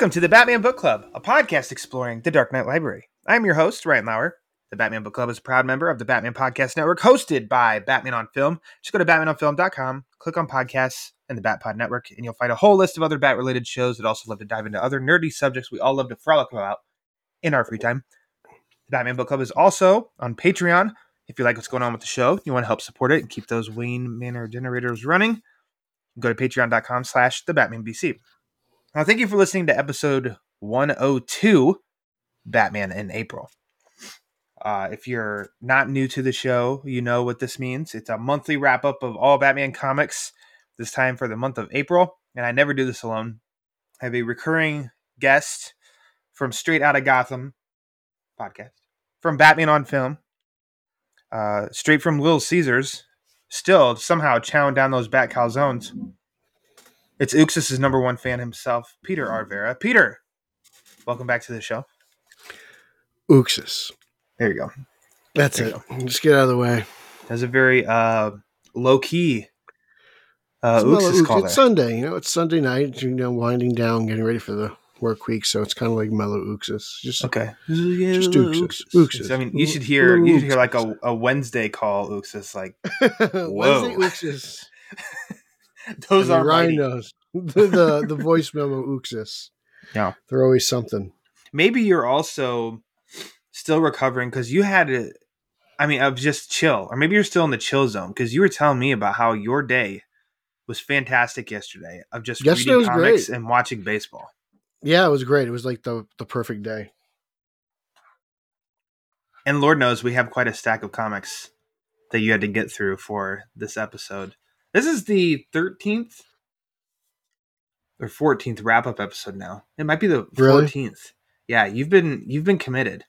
Welcome to the Batman Book Club, a podcast exploring the Dark Knight Library. I'm your host, Ryan Lauer. The Batman Book Club is a proud member of the Batman Podcast Network, hosted by Batman on Film. Just go to batmanonfilm.com, click on podcasts and the Batpod Network, and you'll find a whole list of other bat related shows that also love to dive into other nerdy subjects we all love to frolic about in our free time. The Batman Book Club is also on Patreon. If you like what's going on with the show, you want to help support it and keep those Wayne Manor generators running, go to patreon.com slash the Batman BC. Now, thank you for listening to episode 102, Batman in April. Uh, if you're not new to the show, you know what this means. It's a monthly wrap up of all Batman comics, this time for the month of April. And I never do this alone. I have a recurring guest from Straight Out of Gotham podcast, from Batman on Film, uh, straight from Little Caesars, still somehow chowing down those Bat calzones. It's Uxus's number one fan himself, Peter R. Verra. Peter, welcome back to the show. Uxus. There you go. That's There it. you Just get out of the way. That's a very uh, low key uh, Uxus call it's there. Sunday. You know, it's Sunday night. You know, winding down, getting ready for the work week. So it's kind of like mellow Uxus. Just Okay. Just Uxus. Uxus. I mean, you should hear you should hear like a, a Wednesday call Uxus. Like Wednesday Uxus. those I are mean, Ryan mighty. knows the, the the voice memo Uxus. Yeah. they're always something. Maybe you're also still recovering because you had a, I mean, of just chill, or maybe you're still in the chill zone because you were telling me about how your day was fantastic yesterday of just Yesterday reading was comics great. and watching baseball. Yeah, it was great. It was like the the perfect day. And Lord knows we have quite a stack of comics that you had to get through for this episode. This is the 13th or 14th wrap up episode now. It might be the Really? 14th. Yeah, you've been you've been committed.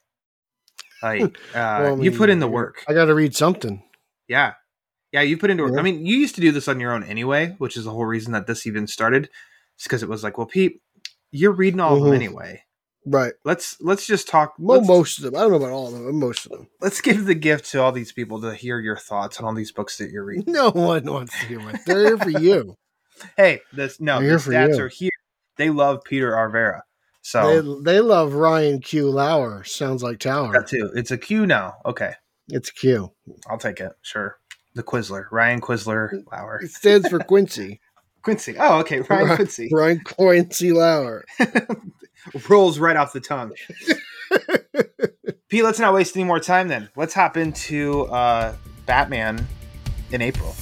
Like uh, Well, I you put in the work. I got to read something. Yeah. Yeah, you put into work. Yeah. I mean, you used to do this on your own anyway, which is the whole reason that this even started. It's because it was like, well, Pete, you're reading all of them Mhm. anyway. Right. Let's let's just talk. Well, most of them. I don't know about all of them, but most of them. let's give the gift to all these people to hear your thoughts on all these books that you're reading. No one wants to hear my. They're here for you. Hey, this no, They're the here for stats you. are here. They love Peter R. Verra. So They they love Ryan Q Lauer. Sounds like Tower. that too. It's a Q now. Okay, It's Q. I'll take it. Sure. The Quizler, Ryan Quizler Lauer, It stands for Quincy. Quincy. Oh, okay, Ryan Quincy Ryan Quincy Lauer. rolls right off the tongue. Pete, let's not waste any more time. Then let's hop into uh, Batman in April.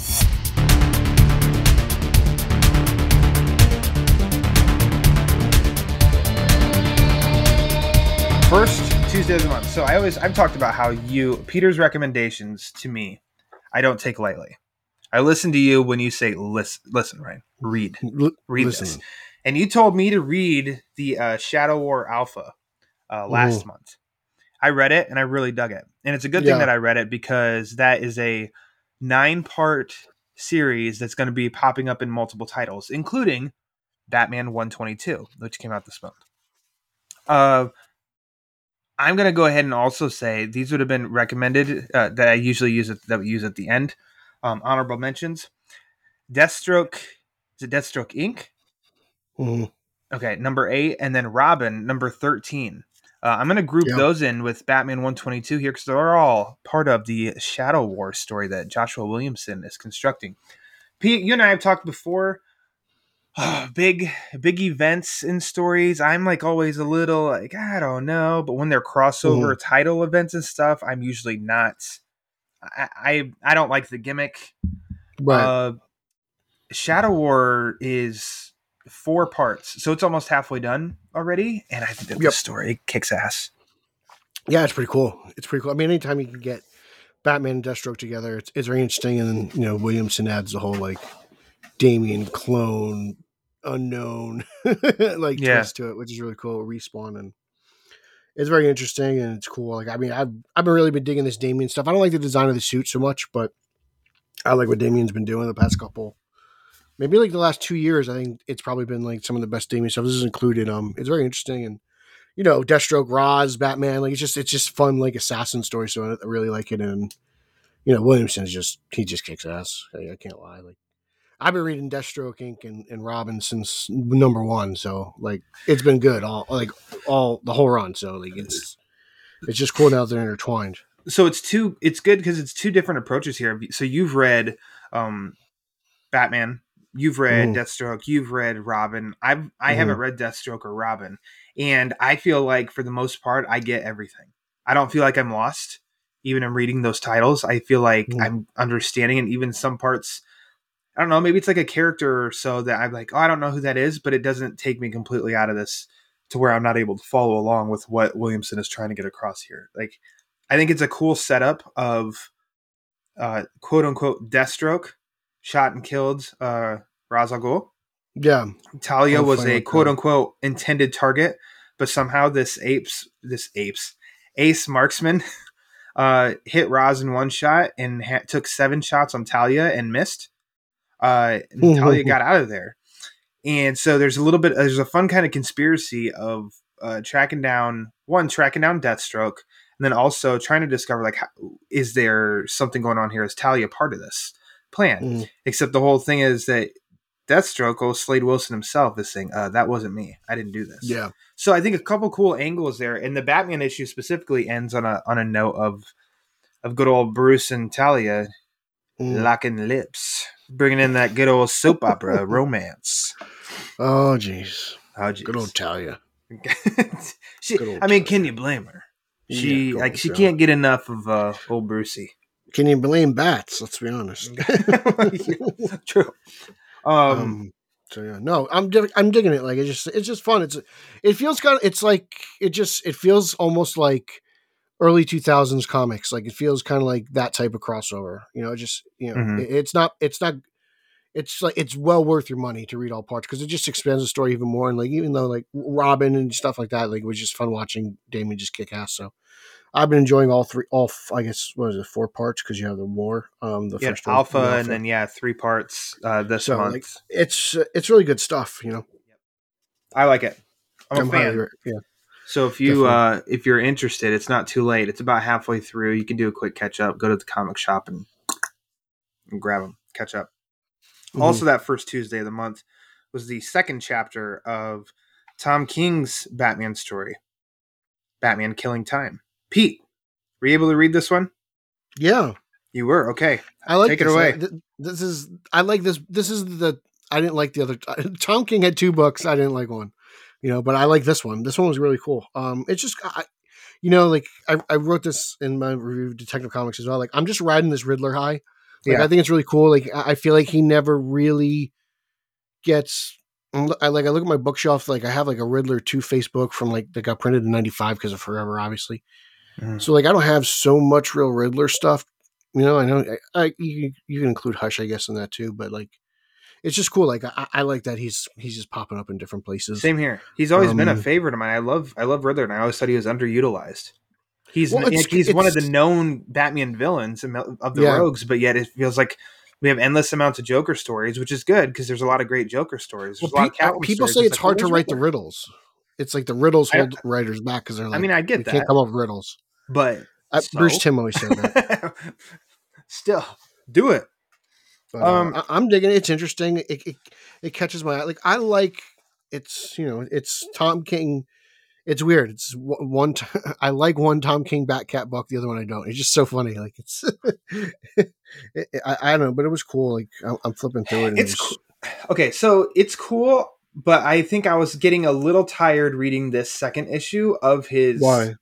First Tuesday of the month. So I always I've talked about how you Peter's recommendations to me, I don't take lightly. I listen to you when you say listen, listen, Ryan, read, read listen. this. And you told me to read the uh, Shadow War Alpha uh, last month. I read it and I really dug it. And it's a good Yeah. thing that I read it because that is a nine part series that's going to be popping up in multiple titles, including Batman 122, which came out this month. Uh, I'm going to go ahead and also say these would have been recommended uh, that I usually use it that we use at the end. Um, honorable mentions: Deathstroke. Is it Deathstroke Inc? Mhm. Okay, number eight, and then Robin, number 13. Uh, I'm going to group Yeah. those in with Batman 122 here because they're all part of the Shadow War story that Joshua Williamson is constructing. Pete, you and I have talked before. big, big events and stories. I'm like always a little like I don't know, but when they're crossover title events and stuff, I'm usually not. I I, I don't like the gimmick. Right. Uh, Shadow War is four parts, so it's almost halfway done already, and I think that Yep. the story kicks ass. yeah, it's pretty cool. It's pretty cool. I mean, anytime you can get Batman and Deathstroke together, it's, it's very interesting. And then, you know, Williamson adds the whole like Damian clone unknown like Yeah. twist to it, which is really cool. Respawn and it's very interesting and it's cool. Like I mean, I've I've been really been digging this Damian stuff. I don't like the design of the suit so much, but I like what Damian's been doing the past couple. Maybe like the last two years, I think it's probably been like some of the best Damian stuff. This is included. Um, it's very interesting and you know, Deathstroke, Ra's, Batman. Like it's just it's just fun like assassin story. So I really like it. And you know, Williamson's just he just kicks ass. I, I can't lie. Like I've been reading Deathstroke Inc. and, and Robin since number one. So like it's been good all like all the whole run. So like it's it's just cool now they're intertwined. so it's two it's good because it's two different approaches here so you've read um batman you've read Mhm. deathstroke you've read robin i've i Mhm. haven't read deathstroke or robin and i feel like for the most part i get everything i don't feel like i'm lost even in reading those titles i feel like Mhm. i'm understanding and even some parts i don't know maybe it's like a character or so that i'm like oh i don't know who that is but it doesn't take me completely out of this to where i'm not able to follow along with what williamson is trying to get across here like I think it's a cool setup of uh, quote unquote Deathstroke shot and killed uh, Ra's al Ghul. Yeah. Talia was a quote that. unquote intended target, but somehow this apes this apes ace marksman uh, hit Ra's in one shot and ha- took seven shots on Talia and missed. Uh, and Talia got out of there, and so there's a little bit there's a fun kind of conspiracy of uh, tracking down one tracking down Deathstroke, and then also trying to discover like how, is there something going on here? Is Talia part of this plan? Mhm. Except the whole thing is that Deathstroke, old Slade Wilson himself, is saying, uh, "That wasn't me. I didn't do this." Yeah. So I think a couple cool angles there, and the Batman issue specifically ends on a on a note of of good old Bruce and Talia Mm. locking lips, bringing in that good old soap opera romance. Oh jeez. Oh, Good old Talia. she, good old I mean, Talia. can you blame her? She go like she can't get enough of uh, old Brucey. Can you blame bats? Let's be honest. True. Um, um, so yeah, no, I'm dig- I'm digging it. Like it's just it's just fun. It's it feels kind of it's like it just it feels almost like early 2000s comics. Like it feels kind of like that type of crossover. You know, just you know, Mhm. it- it's not it's not it's like it's well worth your money to read all parts because it just expands the story even more. And like even though like Robin and stuff like that, like it was just fun watching Damian just kick ass. So. I've been enjoying all three, all I guess what is it, four parts because you have the war, Um, the had first one, Alpha, the and then yeah, three parts uh, this So, month. like, it's it's really good stuff. You know, I like it. I'm, a fan. yeah. So if you uh, if you're interested, it's not too late. It's about halfway through. You can do a quick catch up. Go to the comic shop and, and grab them. Catch up. Mhm. Also, that first Tuesday of the month was the second chapter of Tom King's Batman story, Batman Killing Time. Pete, were you able to read this one? yeah, You were okay. I like Take it this. away. This is I like this. This is the I didn't like the other. Tom King had two books. I didn't like one, you know, but I like this one. This one was really cool. Um, it's just I, you know, like I, I wrote this in my review of Detective Comics as well. Like I'm just riding this Riddler high. Like Yeah. I think it's really cool. Like I I feel like he never really gets. I like I look at my bookshelf. Like I have like a Riddler two face book from like that got printed in '95 because of Forever, obviously. Mhm. So like I don't have so much real Riddler stuff. You know, I know I, I you, you can include Hush, I guess, in that too. But like, it's just cool. Like I, I like that he's he's just popping up in different places. Same here. He's always been a Um, favorite of mine. I love I love Riddler, and I always thought he was underutilized. He's Well, it's- he's one of the known Batman villains of the Yeah. rogues, but yet it feels like we have endless amounts of Joker stories, which is good because there's a lot of great Joker stories. Well, a lot pe- uh, people stories. say it's like, hard to write the riddles. It's like the riddles I- hold writers back because they're like, I mean, I get that can't come up with riddles. but Uh, So? Bruce Timm always said that. still do it. But, uh, Um, I, I'm digging it. It's interesting. It, it it catches my eye. Like I like it's you know it's Tom King. It's weird. It's one. t- I like one Tom King Batcat book. The other one I don't. It's just so funny. Like it's. it, I, I don't know, but it was cool. Like I'm, I'm flipping through it. And It's it was, cool. okay. So it's cool, but I think I was getting a little tired reading this second issue of his why?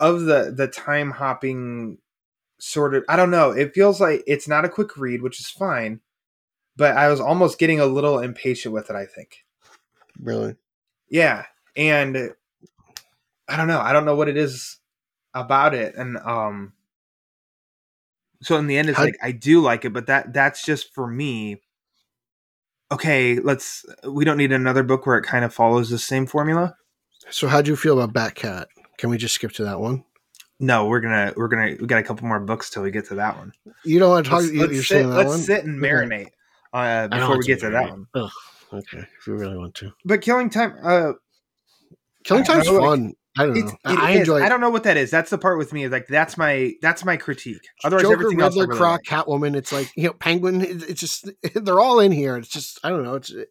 of the the time hopping sort of. I don't know. It feels like it's not a quick read, which is fine, but I was almost getting a little impatient with it. I think. Really? Yeah, and I don't know. I don't know what it is about it, and um. So in the end, it's How- like I do like it, but that that's just for me. Okay, let's. We don't need another book where it kind of follows the same formula. So how do you feel about Batcat? Can we just skip to that one? No, we're gonna we're gonna we got a couple more books till we get to that one. You don't want to talk. Let's, you, let's you're sit, saying that let's one. sit and Okay. marinate uh, before we get to that one. Ugh. Okay, if you really want to. But killing time, uh, Killing I don't Time's know, like, fun. I don't know. it's, I, it I is. enjoy. I don't know what that is. That's the part with me. Like that's my that's my critique. Otherwise, Joker, everything else Riddler, really Croc, like. Catwoman. It's like you know, Penguin. It, it's just they're all in here. It's just I don't know. It's it,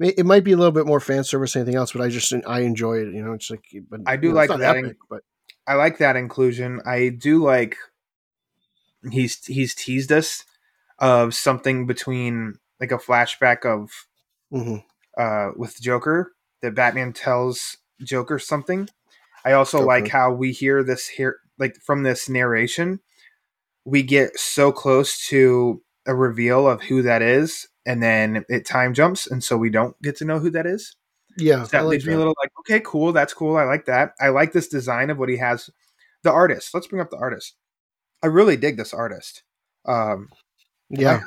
it might be a little bit more fan service than anything else, but I just I enjoy it. You know, it's like but I do you know, like that epic, but I like that inclusion. I do like he's he's teased us of something between like a flashback of mhm. uh with Joker that Batman tells Joker something. I also Okay. like how we hear this here like from this narration we get so close to a reveal of who that is and then it time jumps and so we don't get to know who that is. yeah, So that like leaves me a little like, okay, cool, that's cool. I like that. I like this design of what he has. The artist. Let's bring up the artist. I really dig this artist. Um, Yeah.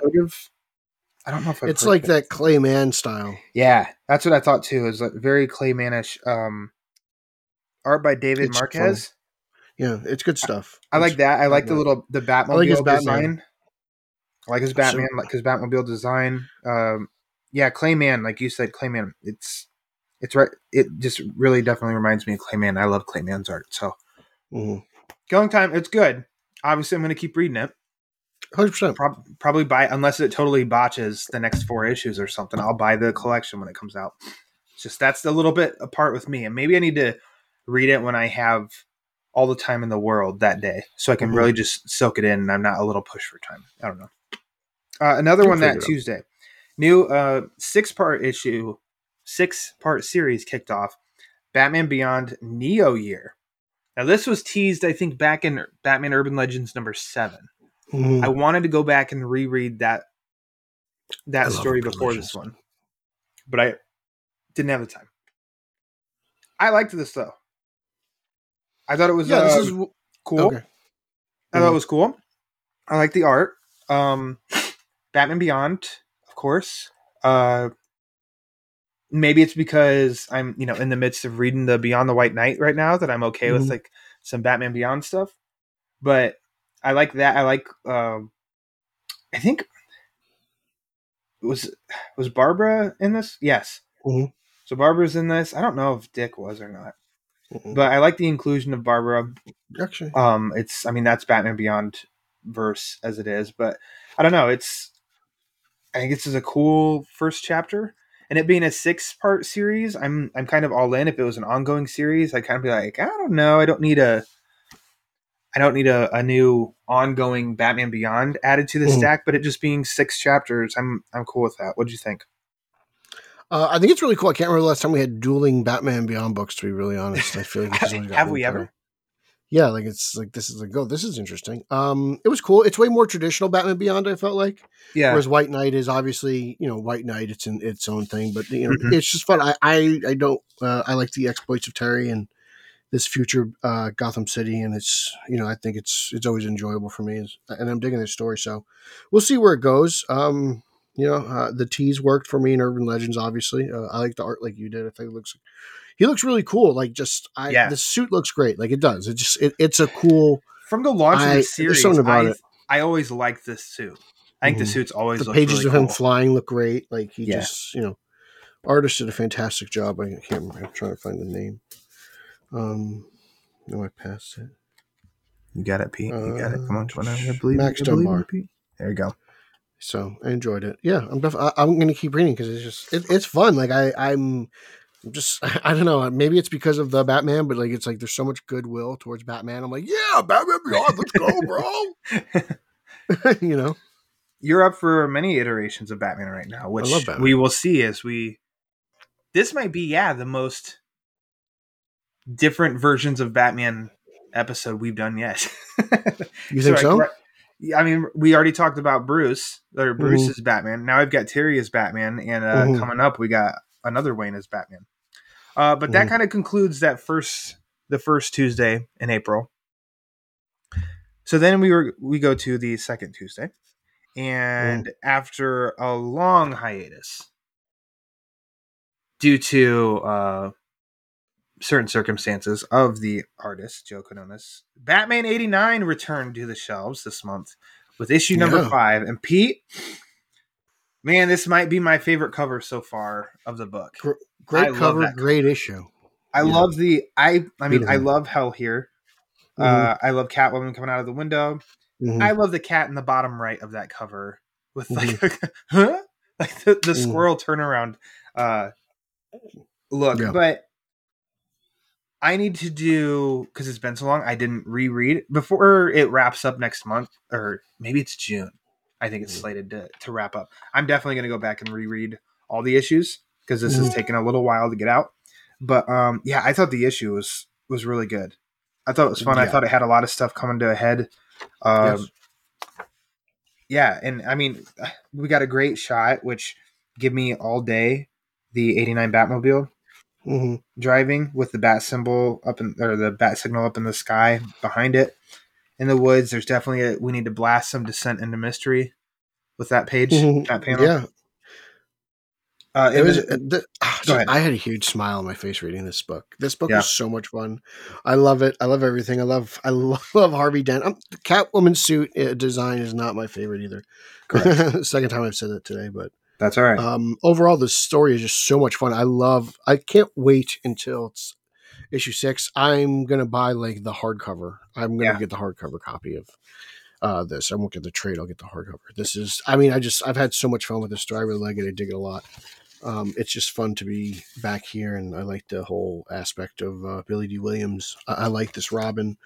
I don't know if I've it's like of that Clay Mann style. Yeah, that's what I thought too. Is like very Claymanish. Um, art by David It's Marquez. Yeah, it's good stuff. I like that. I like the little the Batmobile like his Batman. design. I like his Batman, like his Batmobile design. Um, yeah, Clay Mann, like you said, Clay Mann. It's it's right. It just really definitely reminds me of Clay Mann. I love Clay Mann's art. So Mhm. Killing Time, it's good. Obviously, I'm going to keep reading it. 100%. Prob- probably buy unless it totally botches the next four issues or something. I'll buy the collection when it comes out. It's just that's a little bit apart with me, and maybe I need to read it when I have all the time in the world that day, so I can Mhm. really just soak it in. and I'm not a little push for time. I don't know. Uh, another You'll one that figure it out. Tuesday, new uh, six part issue, six part series kicked off. Batman Beyond Neo Year. Now this was teased, I think, back in Batman Urban Legends number seven. Mhm. I wanted to go back and reread that that love story before Legends. this one, but I didn't have the time. I liked this though. I thought it was yeah, this is w- cool. okay. I thought it Mhm. was cool. I like the art. Um, Batman Beyond, of course. Uh, maybe it's because I'm, you know, in the midst of reading the Beyond the White Knight right now that I'm okay with Mhm. like some Batman Beyond stuff. But I like that. I like. Um, I think was was Barbara in this? Yes. Mhm. So Barbara's in this. I don't know if Dick was or not, But I like the inclusion of Barbara. Actually, um it's i mean that's batman beyond verse as it is but i don't know it's i think this is a cool first chapter. And it being a six part series i'm i'm kind of all in. If it was an ongoing series i'd kind of be like i don't know i don't need a i don't need a, a new ongoing batman beyond added to the Mhm. stack but it just being six chapters i'm i'm cool with that. What do you think uh, I think it's really cool. I can't remember the last time we had dueling Batman Beyond books. To be really honest, I feel like this is what have we ever. Yeah, like it's like this is like oh, this is interesting. Um, it was cool. It's way more traditional Batman Beyond. I felt like. yeah Whereas White Knight is obviously, you know, White Knight. It's in its own thing, but you know, Mhm. it's just fun. I, I, I don't. Uh, I like the exploits of Terry and this future uh, Gotham City, and it's, you know, I think it's it's always enjoyable for me, and I'm digging this story. So we'll see where it goes. Um, you know, uh, the tease worked for me in Urban Legends. Obviously, uh, I like the art like you did. I think it looks. He looks really cool. Like just, I Yeah. the suit looks great. Like it does. It just, it, it's a cool. from the launch of I- the series something about I, it. I always liked this suit i think the Mhm. suit's always the pages really of him flying look great. Like he Yeah. just, you know, artist did a fantastic job. I can't remember. I'm trying to find the name. Um, no, I passed it. You got it, Pete. You got it. Come on. I Uh, believe, Max I believe Dunbar. Pete. There you go. So I enjoyed it. Yeah, I'm def- I, I'm going to keep reading because it's just it, it's fun. Like I I'm just I don't know. Maybe it's because of the Batman, but like it's like there's so much goodwill towards Batman. I'm like, yeah, Batman Beyond, let's go, bro. you know, You're up for many iterations of Batman right now, which we will see as we. This might be, yeah, the most different versions of Batman episode we've done yet. you think so? yeah, I mean, we already talked about Bruce, or Bruce Mhm. is Batman. Now I've got Terry as Batman, and uh, Mhm. coming up, we got another Wayne as Batman. Uh, but that Mhm. kind of concludes that first, the first Tuesday in April. So then we were we go to the second Tuesday, and after a long hiatus, due to uh, certain circumstances of the artist Joe Quinones, Batman eighty nine returned to the shelves this month with issue number Yeah. five. And Pete, man, this might be my favorite cover so far of the book. I Great love cover, great issue. I Yeah. love the I I mean I love Hell here. Mhm. Uh, I love Catwoman coming out of the window. Mhm. I love the cat in the bottom right of that cover with like huh? like the, the Mhm. squirrel turnaround uh look. Yeah. But I need to do because it's been so long. I didn't reread before it wraps up next month, or maybe it's June. I think it's Mhm. slated to to wrap up. I'm definitely going to go back and reread all the issues because this has Mhm. taken a little while to get out. But um, yeah, I thought the issue was was really good. I thought it was fun. I thought it had a lot of stuff coming to a head. Um, Yes. Yeah, and I mean, we got a great shot, which give me all day the '89 Batmobile Mhm. driving with the bat symbol up in or the bat signal up in the sky behind it in the woods. There's definitely a we need to blast some descent into mystery with that page, Mhm. that panel. Yeah, uh, it was. then- The, ahead. I had a huge smile on my face reading this book. This book Yeah. was so much fun. I love it. I love everything. I love. I love, love Harvey Dent. Um, the Catwoman suit uh, design is not my favorite either. Second time I've said that today, but that's all right. um, overall, the story is just so much fun. I love. I can't wait until it's issue six. I'm gonna buy like the hardcover. I'm gonna Yeah. get the hardcover copy of uh, this. I won't get the trade. I'll get the hardcover. This is. I mean, I just. I've had so much fun with this story. I really like it. I dig it a lot. Um, it's just fun to be back here, and I like the whole aspect of uh, Billy Dee Williams. I, I like this Robin.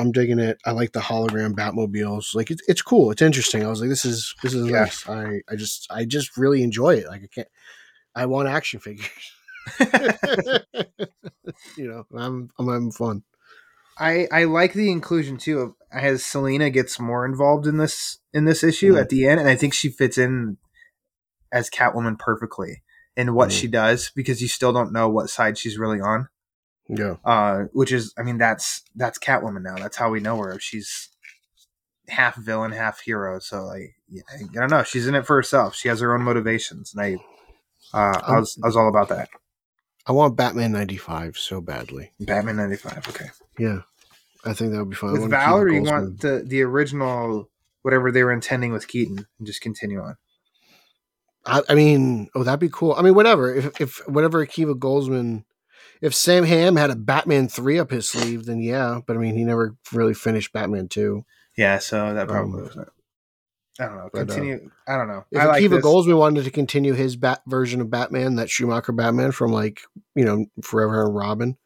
I'm digging it. I like the hologram Batmobiles. Like it's it's cool. It's interesting. I was like, this is this is Yeah. nice. I I just I just really enjoy it. Like I can't. I want action figures. you know, I'm I'm having fun. I I like the inclusion too of as Selina gets more involved in this in this issue Mhm. at the end, and I think she fits in as Catwoman perfectly in what Mhm. she does because you still don't know what side she's really on. Yeah. uh, which is I mean that's that's Catwoman now. That's how we know her. She's half villain, half hero. So like yeah, I don't know. She's in it for herself. She has her own motivations, and I uh, I was I was all about that. I want Batman '95 so badly. Batman ninety five. Okay, Yeah, I think that would be fun. With Valerie, you want the the original whatever they were intending with Keaton, and just continue on. I, I mean, oh, that'd be cool. I mean, whatever. If if whatever Akiva Goldsman, if Sam Hamm had a Batman three up his sleeve, then yeah. But I mean, he never really finished Batman two. Yeah, so that probably Um, was it. I don't know. but, uh, Continue. I don't know. If I like Akiva this. Goldsman wanted to continue his bat version of Batman, that Schumacher Batman from like you know Forever and Robin,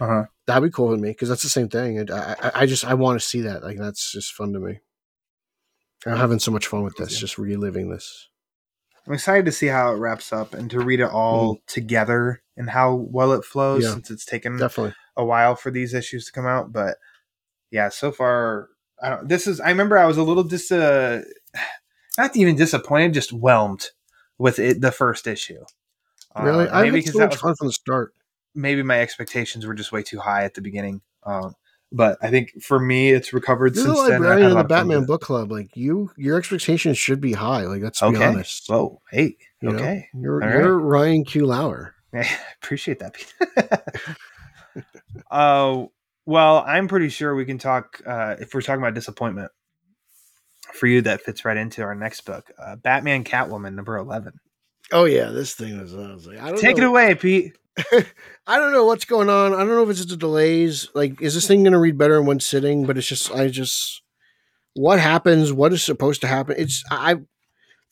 Uh-huh. that'd be cool with me because that's the same thing. And I, I, I just I want to see that. Like that's just fun to me. I'm having so much fun with this, just reliving this. I'm excited to see how it wraps up and to read it all together and how well it flows. Yeah. since it's taken Definitely. a while for these issues to come out. But yeah, so far, I don't. This is. I remember I was a little dis. Uh, not even disappointed, just whelmed with it. The first issue. Really, Uh, I maybe because so that much was fun from the start. maybe my expectations were just way too high at the beginning. Um, but I think for me, it's recovered You're the since I librarian of the lot of fun Batman book club. Like you, your expectations should be high. Like let's be honest. Whoa. Hey. you know? okay. You're you're Ryan Q. Lauer. I appreciate that. Pete. uh, well, I'm pretty sure we can talk uh, if we're talking about disappointment for you. That fits right into our next book, uh, Batman Catwoman number eleven. Oh yeah, this thing was. I was like, I don't Take it away, Pete. I don't know what's going on. I don't know if it's just the delays. Like, is this thing going to read better in one sitting? But it's just, I just, what happens? What is supposed to happen? It's, I,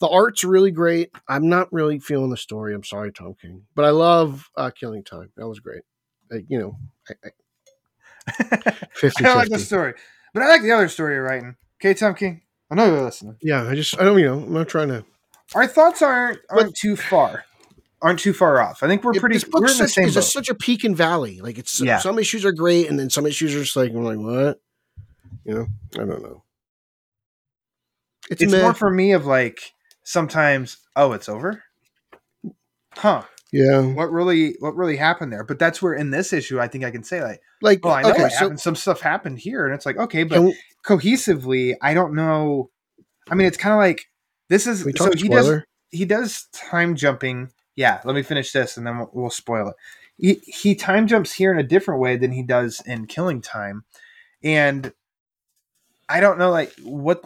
the art's really great. I'm not really feeling the story. I'm sorry, Tom King, but I love uh, Killing Time. That was great. Like, you know, I, I, 50 I don't like the story, but I like the other story you're writing. Okay, Tom King. I know you're listening. Yeah, I just, I don't, you know, I'm not trying to. Our thoughts aren't aren't too far, aren't too far off. I think we're pretty. this We're in the such, same it's boat. just such a peak and valley. Like it's Yeah. some issues are great, and then some issues are just like I'm like what, you know? I don't know. It's, it's more for me of like sometimes. Oh, it's over. Huh. yeah. what really what really happened there but that's where in this issue i think i can say like Like oh i know okay, so happened some stuff happened here and it's like okay but we, cohesively i don't know i mean it's kind of like this is we so he does spoiler? he does time jumping yeah, let me finish this and then we'll, we'll spoil it. He, he time jumps here in a different way than he does in Killing Time, and I don't know like what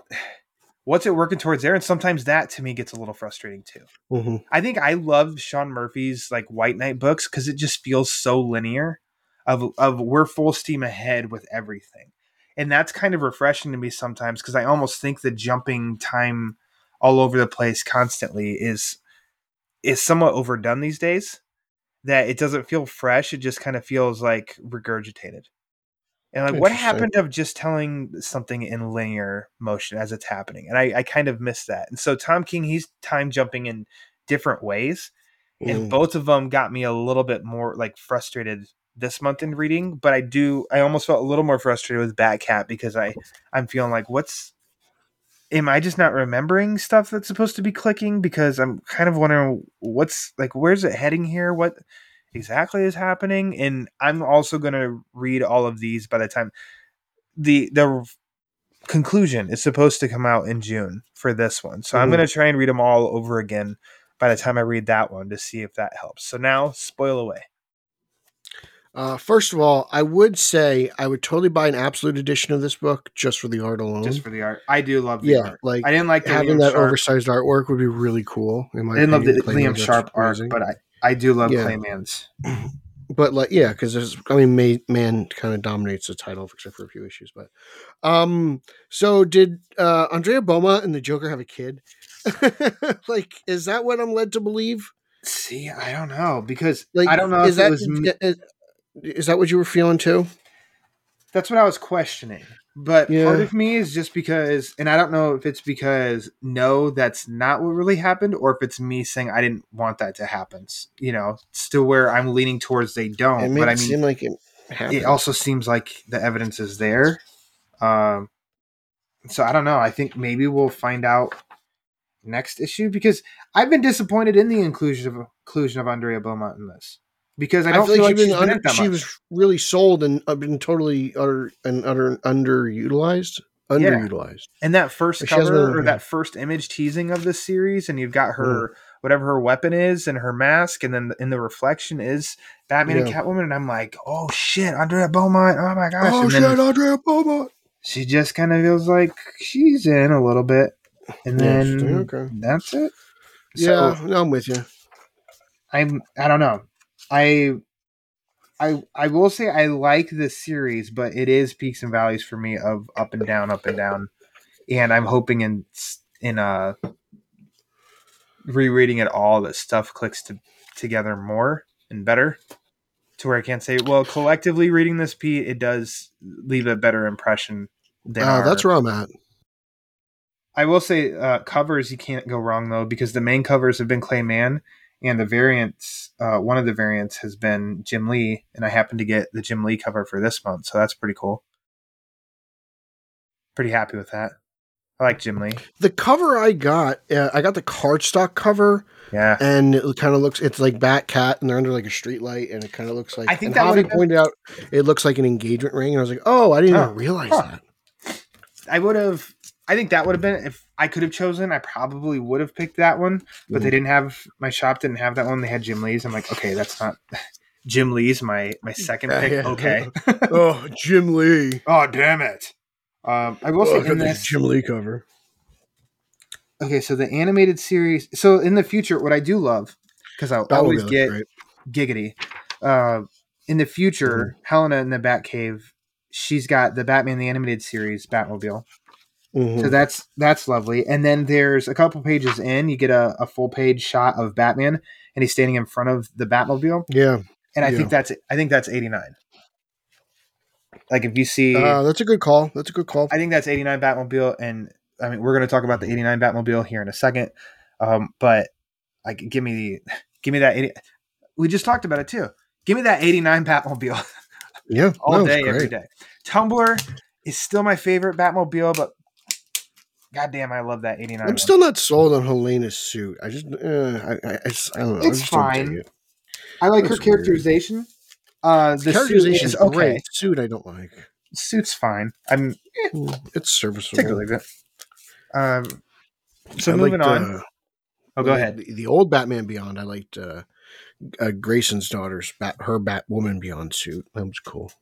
what's it working towards there. And sometimes that to me gets a little frustrating too. hmm I think I love Sean Murphy's like White Knight books because it just feels so linear. Of of we're full steam ahead with everything, and that's kind of refreshing to me sometimes because I almost think the jumping time all over the place constantly is is somewhat overdone these days. That it doesn't feel fresh; it just kind of feels like regurgitated. And like, what happened of just telling something in linear motion as it's happening? And I, I kind of miss that. And so Tom King, he's time jumping in different ways and Mm. both of them got me a little bit more like frustrated this month in reading but i do i almost felt a little more frustrated with batcat because i i'm feeling like what's am i just not remembering stuff that's supposed to be clicking because i'm kind of wondering what's like where's it heading here what exactly is happening and i'm also going to read all of these by the time the the conclusion is supposed to come out in june for this one so i'm Mhm. going to try and read them all over again by the time I read that one to see if that helps. So now, spoil away. Uh, first of all, I would say I would totally buy an absolute edition of this book just for the art alone. Just for the art, I do love the yeah, art. like I didn't like the having that Sharp. oversized artwork would be really cool. In my I didn't love the opinion. Liam Sharp art, but I I do love Yeah. Clay Mann's. but like yeah because there's i mean May, man kind of dominates the title except for a few issues but um so did uh andrea beaumont and the joker have a kid like is that what i'm led to believe See, I don't know because like I don't know is if that it was. Is, that what you were feeling too That's what I was questioning. But Yeah. part of me is just because, and I don't know if it's because no, that's not what really happened, or if it's me saying I didn't want that to happen. You know, still where I'm leaning towards they don't. made But I mean, seem like it happened it also seems like the evidence is there. Um, so I don't know. I think maybe we'll find out next issue because I've been disappointed in the inclusion of inclusion of Andrea Beaumont in this because I I, don't feel like, she's she, been been under, it that she was really sold and uh, been totally utter and utter underutilized underutilized. And that first cover been- or that first image teasing of this series, and you've got her whatever her weapon is and her mask, and then in the reflection is Batman and Catwoman, and I'm like, oh shit, Andrea Beaumont, oh my gosh, oh and shit andrea beaumont she just kind of feels like she's in a little bit, and then okay. that's it. yeah no, i'm with you I'm I don't know. I I I will say I like this series, but it is peaks and valleys for me of up and down, up and down. And I'm hoping in in uh rereading it all that stuff clicks to, together more and better to where I can't say, well, collectively reading this Pete, it does leave a better impression than uh, our, that's where i'm at I will say uh, covers you can't go wrong though because the main covers have been Clay Mann and the variants uh, one of the variants has been Jim Lee and I happened to get the Jim Lee cover for this month so that's pretty cool. Pretty happy with that. I like Jim Lee. the cover I got, uh, I got the cardstock cover, Yeah. and it kind of looks, it's like Bat Cat, and they're under like a street light, and it kind of looks like. I think that Javi been- pointed out it looks like an engagement ring, and I was like, oh, I didn't Huh. even realize Huh. that. I would have I think that would have been if I could have chosen, I probably would have picked that one, but Mm. they didn't have my shop didn't have that one. They had Jim Lee's. I'm like, okay, that's not Jim Lee's my my second Yeah, pick. yeah. Okay. oh, Jim Lee. oh damn it. Um, I will Oh, say in this Jim Lee cover. Okay, so the animated series. So in the future, what I do love because I That would always get great. giggity. Uh, in the future, Mm-hmm. Helena in the Batcave, she's got the Batman the animated series Batmobile. Mhm. So that's that's lovely. And then there's a couple pages in, you get a, a full page shot of Batman, and he's standing in front of the Batmobile. yeah, And I Yeah. think that's I think that's 89. Like if you see, uh, that's a good call. That's a good call. I think that's 89 Batmobile, and I mean we're going to talk about the 89 Batmobile here in a second. Um, but like, give me the, give me that 80. We just talked about it too. Give me that 89 Batmobile yeah, all no, day, every day. Tumbler is still my favorite Batmobile, but goddamn, I love that 89. I'm one. still not sold on Helena's suit. I just, uh, I, I, I, just, I don't know. It's fine. it. I like her Looks weird. characterization. Uh, the Characterization's suit is okay. great. Suit, I don't like. Suit's fine. I'm Mm, It's serviceable. take a look at it. Um, so I moving like on. the- Oh, go The- ahead. The, the old Batman Beyond, I liked uh, uh, Grayson's daughter's Bat, her Batwoman Beyond suit. That was cool.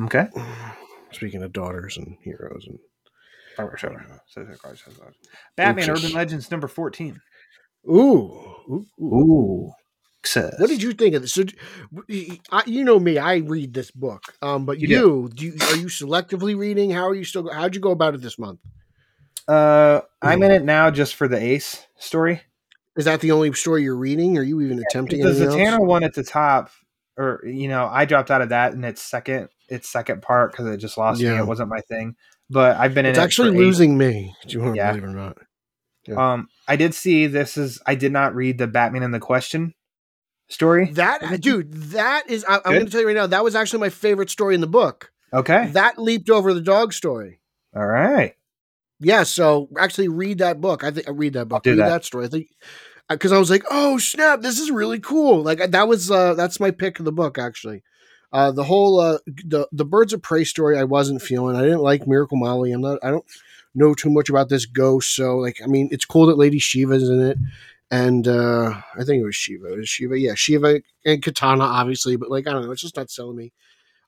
Okay. Speaking of daughters and heroes, and Batman Urban Legends number 14. ooh, ooh, ooh. What did you think of this? So, you know me, I read this book. Um, but You you, do you, are you selectively reading? How are you still? How'd you go about it this month? Uh, I'm in it now just for the Ace story. Is that the only story you're reading? Are you even attempting Because the? Tanner one at the top, or you know, I dropped out of that in its second its second part because it just lost me. Yeah. It wasn't my thing. But I've been It's in it actually eight. losing me. Do you want to Yeah. believe it or not? Yeah. Um, I did see this is. I did not read the Batman and the Question story. That dude, that is. I, I'm going to tell you right now. That was actually my favorite story in the book. Okay. That leaped over the dog story. All right. Yeah, so actually read that book. I think I read that book. do read that. that. story. I think because I was like, oh snap, this is really cool. Like that was uh that's my pick of the book actually. Uh the whole uh the the birds of prey story I wasn't feeling. I didn't like Miracle Molly. I'm not I don't know too much about this ghost. So like I mean it's cool that Lady Shiva's in it. And uh I think it was Shiva. It was Shiva, yeah, Shiva and Katana, obviously, but like I don't know, it's just not selling me.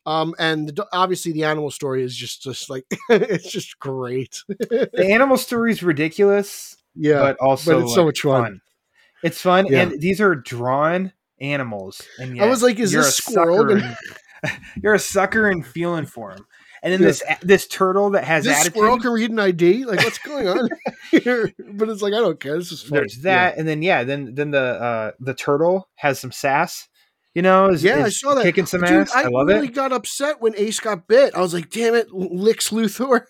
Um, and the, obviously the animal story is just just like it's just great. The animal story is ridiculous, Yeah, but also but it's so like, much fun. It's fun, Yeah. and these are drawn animals. And I was like, is this a squirrel and- you're a sucker and feeling for him. And then Yeah. this this turtle that has this attitude. squirrel can read an ID. Like, what's going on here? But it's like I don't care. This is fun. There's that, and then yeah, then then the uh the turtle has some sass. You know, is, Yeah, I saw that. kicking some Dude, ass. I, I, love really it. got upset when Ace got bit. I was like, damn it, Lex Luthor.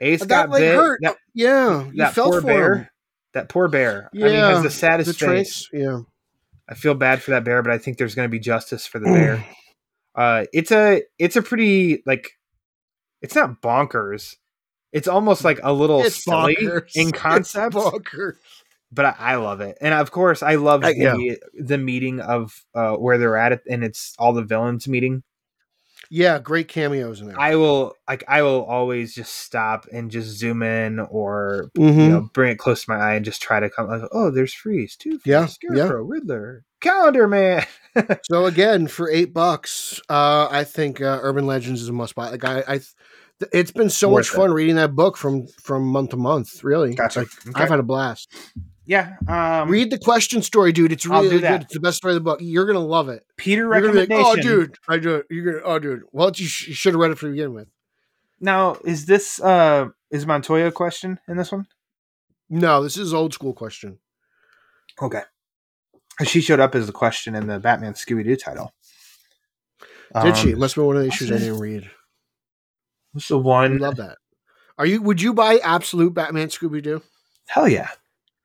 Ace that got like bit. hurt. That, yeah, you that felt poor for bear. him. That poor bear. I mean, Yeah, has the saddest The face. trace. Yeah. I feel bad for that bear, but I think there's going to be justice for the bear. uh, it's a it's a pretty like it's not bonkers. It's almost like a little It's silly bonkers. in It's concept, bonkers. but I, I love it. And of course, I love Uh, the yeah. the meeting of uh, where they're at, and it's all the villains meeting. Yeah, great cameos in there. I will like I will always just stop and just zoom in or Mhm. you know bring it close to my eye and just try to come. Like, oh, there's Freeze, Two Face, Yeah, yeah. Scarecrow, Riddler, Calendar Man. So again, for eight bucks, uh, I think uh, Urban Legends is a must buy. Like I, I, it's been so Worth much it. fun reading that book from from month to month. Really, Gotcha. Like, Okay. I've had a blast. yeah. Um, Read the question story, dude. It's really good. It's the best story of the book. You're gonna love it. Peter You're gonna be like, recommendation. oh, dude, I do it. You're gonna, oh, dude. Well, you, sh- you should have read it from the beginning with. Now, is this uh is Montoya a question in this one? No, this is old school question. Okay. She showed up as the question in the Batman Scooby Doo title. Did she? It Um, must have been one of the issues I didn't read. What's the I one? love that. Are you? Would you buy Absolute Batman Scooby Doo? Hell yeah.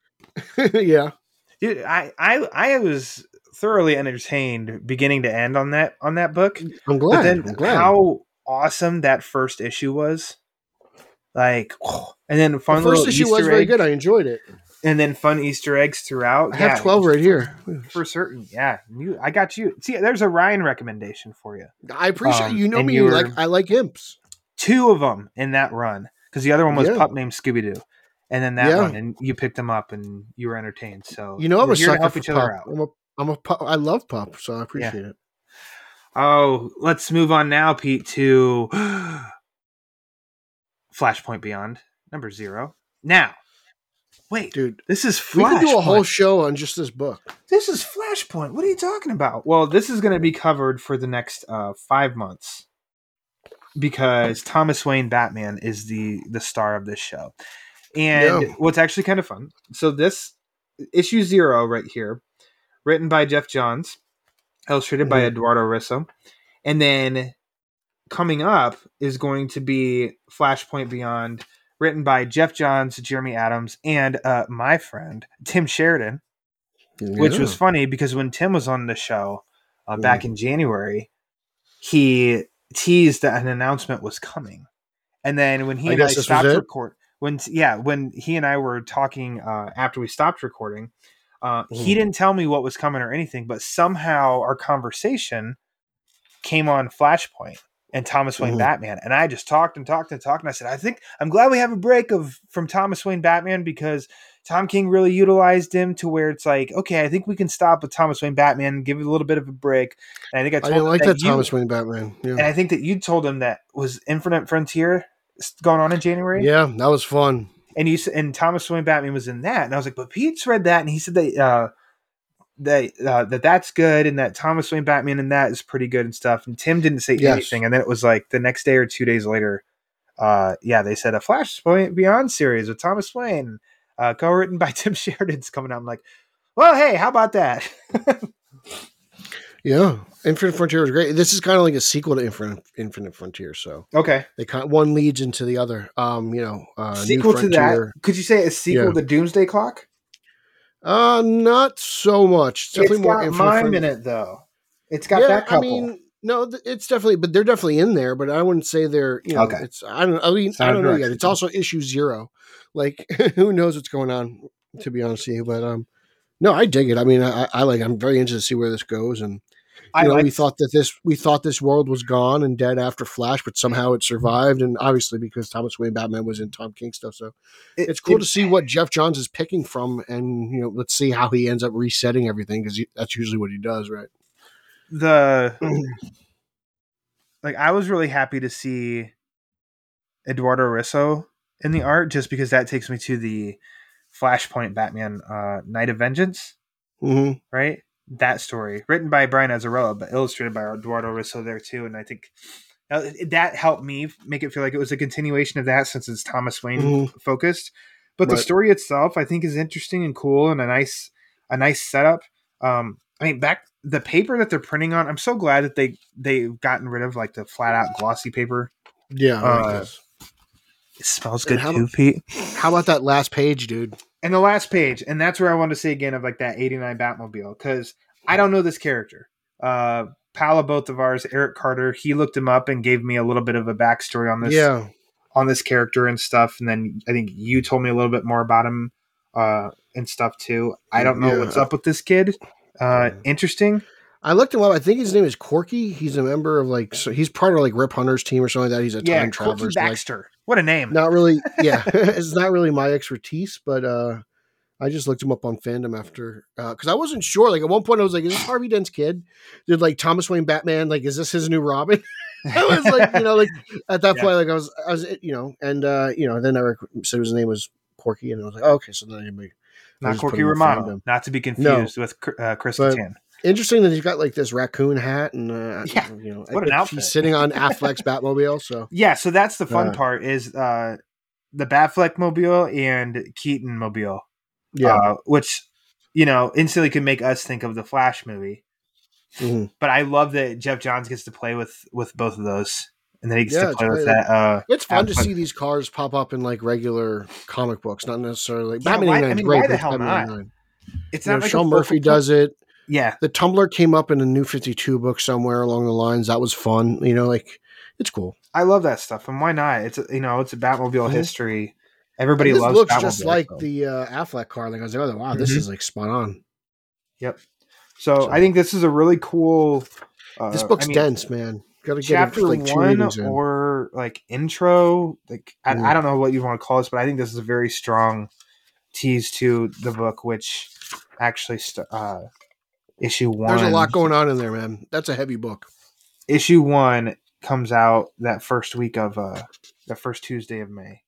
yeah. Dude, I, I I was thoroughly entertained beginning to end on that on that book. I'm But glad. then I'm glad. how awesome that first issue was. Like and then the fun first issue Easter was very good. I enjoyed it. and then fun Easter eggs throughout. I have 12 right here. for certain. Yeah, you, I got you. See, there's a Ryan recommendation for you. I appreciate Um, you know me. you were- like I like imps. Two of them in that run because the other one was Yeah. pup named Scooby Doo, and then that Yeah. one, and you picked them up and you were entertained. So You know I'm a sucker help each other out. I'm a I'm a pup. I love pup, so I appreciate it. Oh, let's move on now, Pete, to Flashpoint Beyond number zero. Now, wait, Dude, this is we Flashpoint. can do a whole show on just this book. this is Flashpoint. What are you talking about? Well, this is going to be covered for the next uh, five months because Thomas Wayne Batman is the the star of this show. And Yeah. what's actually kind of fun. So this issue zero right here, written by Geoff Johns, illustrated by Mhm. Eduardo Risso, and then coming up is going to be Flashpoint Beyond, written by Geoff Johns, Jeremy Adams, and uh, my friend Tim Sheridan which was funny because when Tim was on the show uh, Mm. back in January, he teased that an announcement was coming, and then when he I and I guess this was stopped record, when yeah, when he and I were talking uh, after we stopped recording, uh, he Mhm. didn't tell me what was coming or anything, but somehow our conversation came on Flashpoint, and Thomas Wayne Mhm. Batman. And I just talked and talked and talked. And I said, I think I'm glad we have a break of from Thomas Wayne Batman because Tom King really utilized him to where it's like, okay, I think we can stop with Thomas Wayne Batman, give it a little bit of a break. And I think I I told didn't him like that you- Thomas Wayne Batman. and Yeah, I think that you told him that was Infinite Frontier going on in January. yeah, that was fun. And you and Thomas Wayne Batman was in that, and I was like, but Pete's read that, and he said that uh, that uh, that that's good, and that Thomas Wayne Batman and that is pretty good and stuff. And Tim didn't say Yes. anything, and then it was like the next day or two days later, uh, yeah, they said a Flashpoint Beyond series with Thomas Wayne, uh, co-written by Tim Sheridan's coming out. I'm like, well, hey, how about that? Yeah, Infinite Frontier was great. This is kind of like a sequel to Infinite Infinite Frontier, so okay, they kind of, one leads into the other. Um, you know, uh, New sequel to that. Could you say a sequel Yeah. to Doomsday Clock? Uh, not so much. It's definitely it's more got Infinite mime Frontier. in it though. It's got yeah, that couple. I mean, no, it's definitely, but they're definitely in there. But I wouldn't say they're, you know, Okay. it's. I don't. I mean, I don't know yet. It's also issue zero. Like, who knows what's going on? To be honest with you, but um, no, I dig it. I mean, I, I like. I'm very interested to see where this goes, and I you know, like we thought that this we thought this world was gone and dead after Flash, but somehow it survived, and obviously because Thomas Wayne Batman was in Tom King stuff, so it- it's cool it- to see what Geoff Johns is picking from, and you know, let's see how he ends up resetting everything because that's usually what he does, right? The like I was really happy to see Eduardo Risso in the art just because that takes me to the Flashpoint Batman uh Night of Vengeance, hmm right? That story written by Brian Azzarello but illustrated by Eduardo Risso there too and I think uh, that helped me make it feel like it was a continuation of that since it's Thomas Wayne Mhm. focused. But the story itself I think is interesting and cool and a nice a nice setup. Um I mean back the paper that they're printing on, I'm so glad that they they've gotten rid of like the flat out glossy paper. Yeah. Uh. It smells good how- too, Pete. How about that last page, dude? And the last page, and that's where I want to say again of like that 89 Batmobile, because I don't know this character. Uh pal of both of ours, Eric Carter, he looked him up and gave me a little bit of a backstory on this yeah. on this character and stuff. And then I think you told me a little bit more about him uh and stuff too. I don't know Yeah. what's up with this kid. Uh interesting. I looked him up. I think his name is Corky. He's a member of like, so he's part of like Rip Hunter's team or something like that. He's a Yeah, time traveler. Corky so, like, Baxter. what a name. not really, yeah, it's not really my expertise, but uh, I just looked him up on fandom after because I wasn't sure. Like at one point, I was like, "Is this Harvey Dent's kid?" Did like Thomas Wayne Batman? Like, is this his new Robin? I was like, you know, like at that Yeah. point, like I was, I was, you know, and uh, you know, then Eric said his name was Corky, and I was like, oh, okay, so then anybody. I Not Corky Romano, not to be confused with uh, Chris Kattan. Interesting that he's got like this raccoon hat, and uh, Yeah, you know, what an he's sitting on Affleck's Batmobile. So. Yeah, so that's the fun Uh, part is uh, the Batfleck mobile and Keaton mobile, yeah, uh, which you know instantly could make us think of the Flash movie. Mhm. But I love that Geoff Johns gets to play with with both of those, and then he gets Yeah, to play with that. Uh, it's fun to see these cars pop up in like regular comic books, not necessarily. Yeah, Batman why- I mean, great, why the hell Batman not? 89. it's You know, not like Sean Murphy does it. Yeah, The Tumbler came up in a new 52 book somewhere along the lines. That was fun. You know, like it's cool. I love that stuff, and why not? It's a, you know it's a Batmobile Mhm. history. Everybody And this loves looks Batmobile. just like so. the uh, Affleck car. Like I was like, oh, wow, this Mhm. is like spot on. Yep. So, So- I think this is a really cool. Uh, This book's I mean, dense, man. Got to get chapter one in. or like intro like I. I don't know what you want to call this but i think this is a very strong tease to the book which actually st- uh issue one There's a lot going on in there, man. That's a heavy book. issue one comes out that first week of uh the first tuesday of may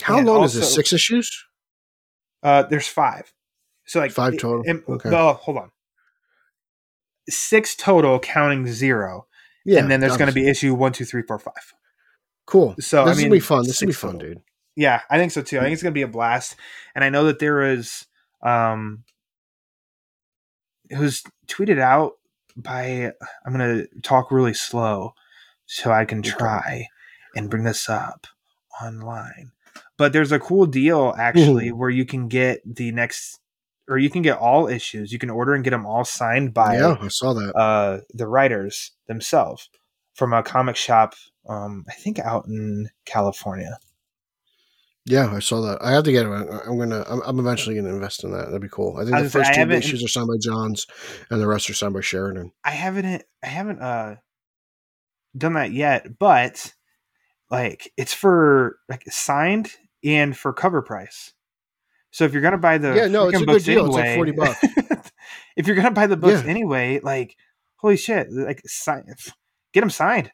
How And long is this? Six issues? uh there's five so like Five it- total? it- Okay. well, hold on six total counting zero Yeah. and then there's going to be issue one two three four five cool. so this I mean, will be fun. This will be fun, total. dude. Yeah, I think so too. I think it's gonna be a blast. And I know that there is um it was tweeted out by I'm gonna talk really slow so I can try and bring this up online. But there's a cool deal actually where you can get the next or you can get all issues. You can order and get them all signed by yeah, I saw that. uh, the writers themselves from a comic shop, um, I think out in California. Yeah, I saw that. I have to get it. I'm gonna. I'm, I'm eventually gonna invest in that. That'd be cool. I think I the first two issues are signed by Johns, and the rest are signed by Sheridan. I haven't I haven't uh done that yet, but like it's for like signed and for cover price. So if you're gonna buy the Yeah, no, it's a good deal. It's like 40 bucks. if you're gonna buy the books Yeah. anyway, like holy shit, like sign, get them signed.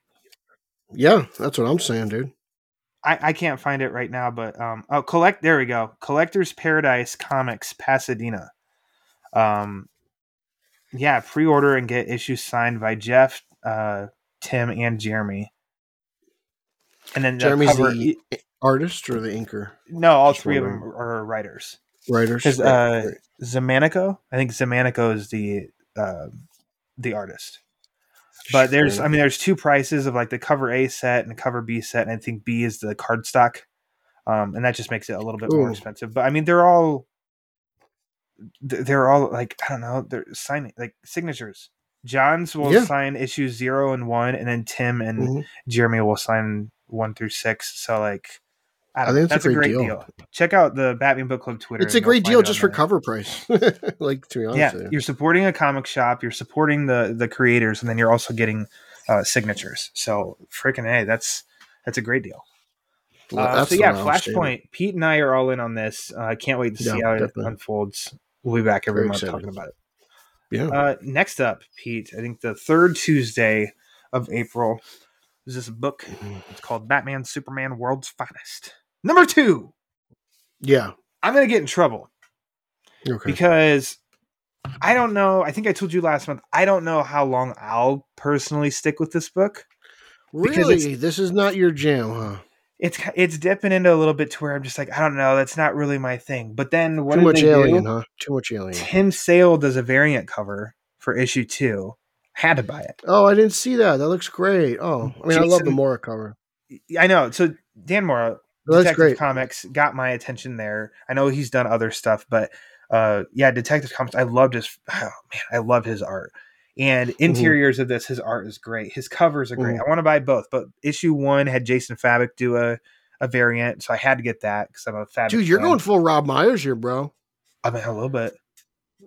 Yeah, that's what I'm saying, dude. I, I can't find it right now, but um oh collect there we go. Collector's Paradise Comics Pasadena. Um yeah, pre-order and get issues signed by Geoff, uh, Tim, and Jeremy. And then the Jeremy's cover- the artist or the inker no, all just three of them are writers. writers. Because uh. Xermanico, I think Xermanico is the uh, the artist. But there's, I mean, there's two prices of like the cover A set and the cover B set, and I think B is the cardstock, um, and that just makes it a little bit more expensive. But I mean, they're all, they're all like I don't know, they're signing like signatures. John's will Yeah. sign issues zero and one, and then Tim and Mhm. Jeremy will sign one through six. So like, I, think that's a great deal. deal. Check out the Batman Book Club Twitter. It's a great deal just for there. cover price. like to be honest Yeah, with you. you're supporting a comic shop. You're supporting the the creators, and then you're also getting uh, signatures. So freaking hey, that's that's a great deal. Well, Uh, so yeah, one I was saying. Flashpoint. Pete and I are all in on this. I uh, can't wait to see Yeah, how it unfolds. We'll be back every Very month excited. talking about it. Yeah. Uh, next up, Pete. I think the third Tuesday of April is this book. It's called Batman Superman World's Finest. Number two. yeah. I'm gonna get in trouble Okay. because I don't know. I think I told you last month. I don't know how long I'll personally stick with this book. because really, this is not your jam, huh? It's it's dipping into a little bit to where I'm just like, I don't know. That's not really my thing. But then what Too much alien, do? huh? Too much alien. Tim Sale does a variant cover for issue two. Had to buy it. Oh, I didn't see that. That looks great. Oh, I mean, I love the Mora cover. I know. So Dan Mora, That's Detective great. Comics, got my attention there. I know he's done other stuff, but uh, yeah, Detective Comics. I loved his. Oh, man, I love his art. And Mm-hmm. interiors of this, his art is great. His covers are great. Mhm. I want to buy both, but issue one had Jason Fabok do a, a variant, so I had to get that because I'm a Fabok. Dude, you're fan. going full Rob Myers here, bro. I mean, a little bit.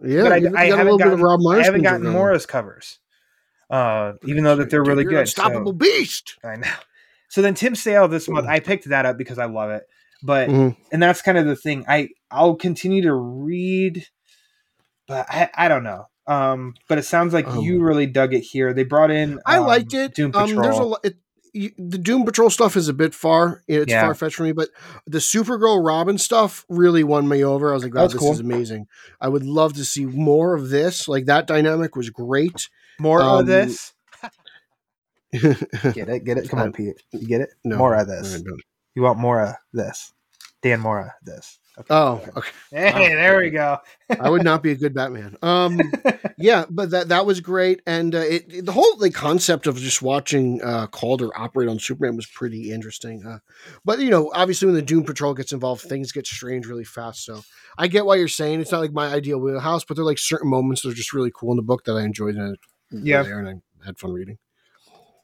Yeah, but I, you I got a haven't little bit gotten, of Rob Myers. I haven't gotten. Mora's covers, uh, even though that they're Dude, really good. Unstoppable so- beast. I know. So then Tim Sale this month, Mhm. I picked that up because I love it. But Mhm. and that's kind of the thing. I I'll continue to read, but I I don't know. Um, but it sounds like Um, you really dug it here. They brought in. I um, liked it. Doom Um, Patrol. there's a lot. It, you, the Doom Patrol stuff is a bit far. It's Yeah. far fetched for me, but the Supergirl Robin stuff really won me over. I was like, wow, That's this cool. is amazing. I would love to see more of this. Like that dynamic was great. More um, of this. No, Get it? Get it? Come on, Pete. You get it? no, more of this. You want more of this? Dan Mora this. Okay. Oh, okay. Hey, there we go. I would not be a good Batman. Um, yeah, but that that was great, and uh, it, it- the whole like concept of just watching uh, Calder operate on Superman was pretty interesting. Uh, but you know, obviously, when the Doom Patrol gets involved, things get strange really fast. So I get why you're saying it's not like my ideal wheelhouse, but there are like certain moments that are just really cool in the book that I enjoyed and Yeah. there, and I had fun reading.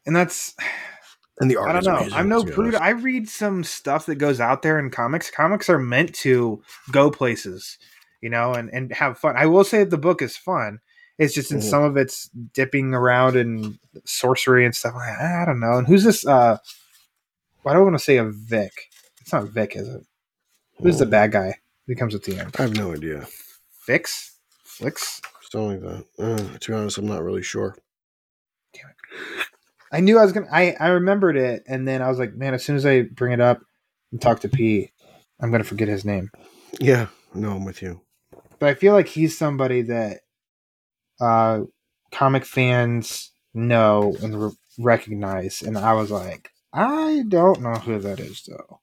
And that's And the art, I don't know. amazing, I'm no prude. I read some stuff that goes out there in comics. Comics are meant to go places, you know, and and have fun. I will say that the book is fun. It's just in Mhm. some of it's dipping around in sorcery and stuff. Like, I don't know. And who's this? Uh, I don't want to say a Vic. It's not Vic, is it? Who's the bad guy who comes at the end? I have no idea. Fix, Flicks. Something like that. Uh, to be honest, I'm not really sure. I knew I was gonna. I I remembered it, and then I was like, man, as soon as I bring it up and talk to P, I'm gonna forget his name. Yeah, no, I'm with you. but I feel like he's somebody that uh, comic fans know and re- recognize. And I was like, I don't know who that is though.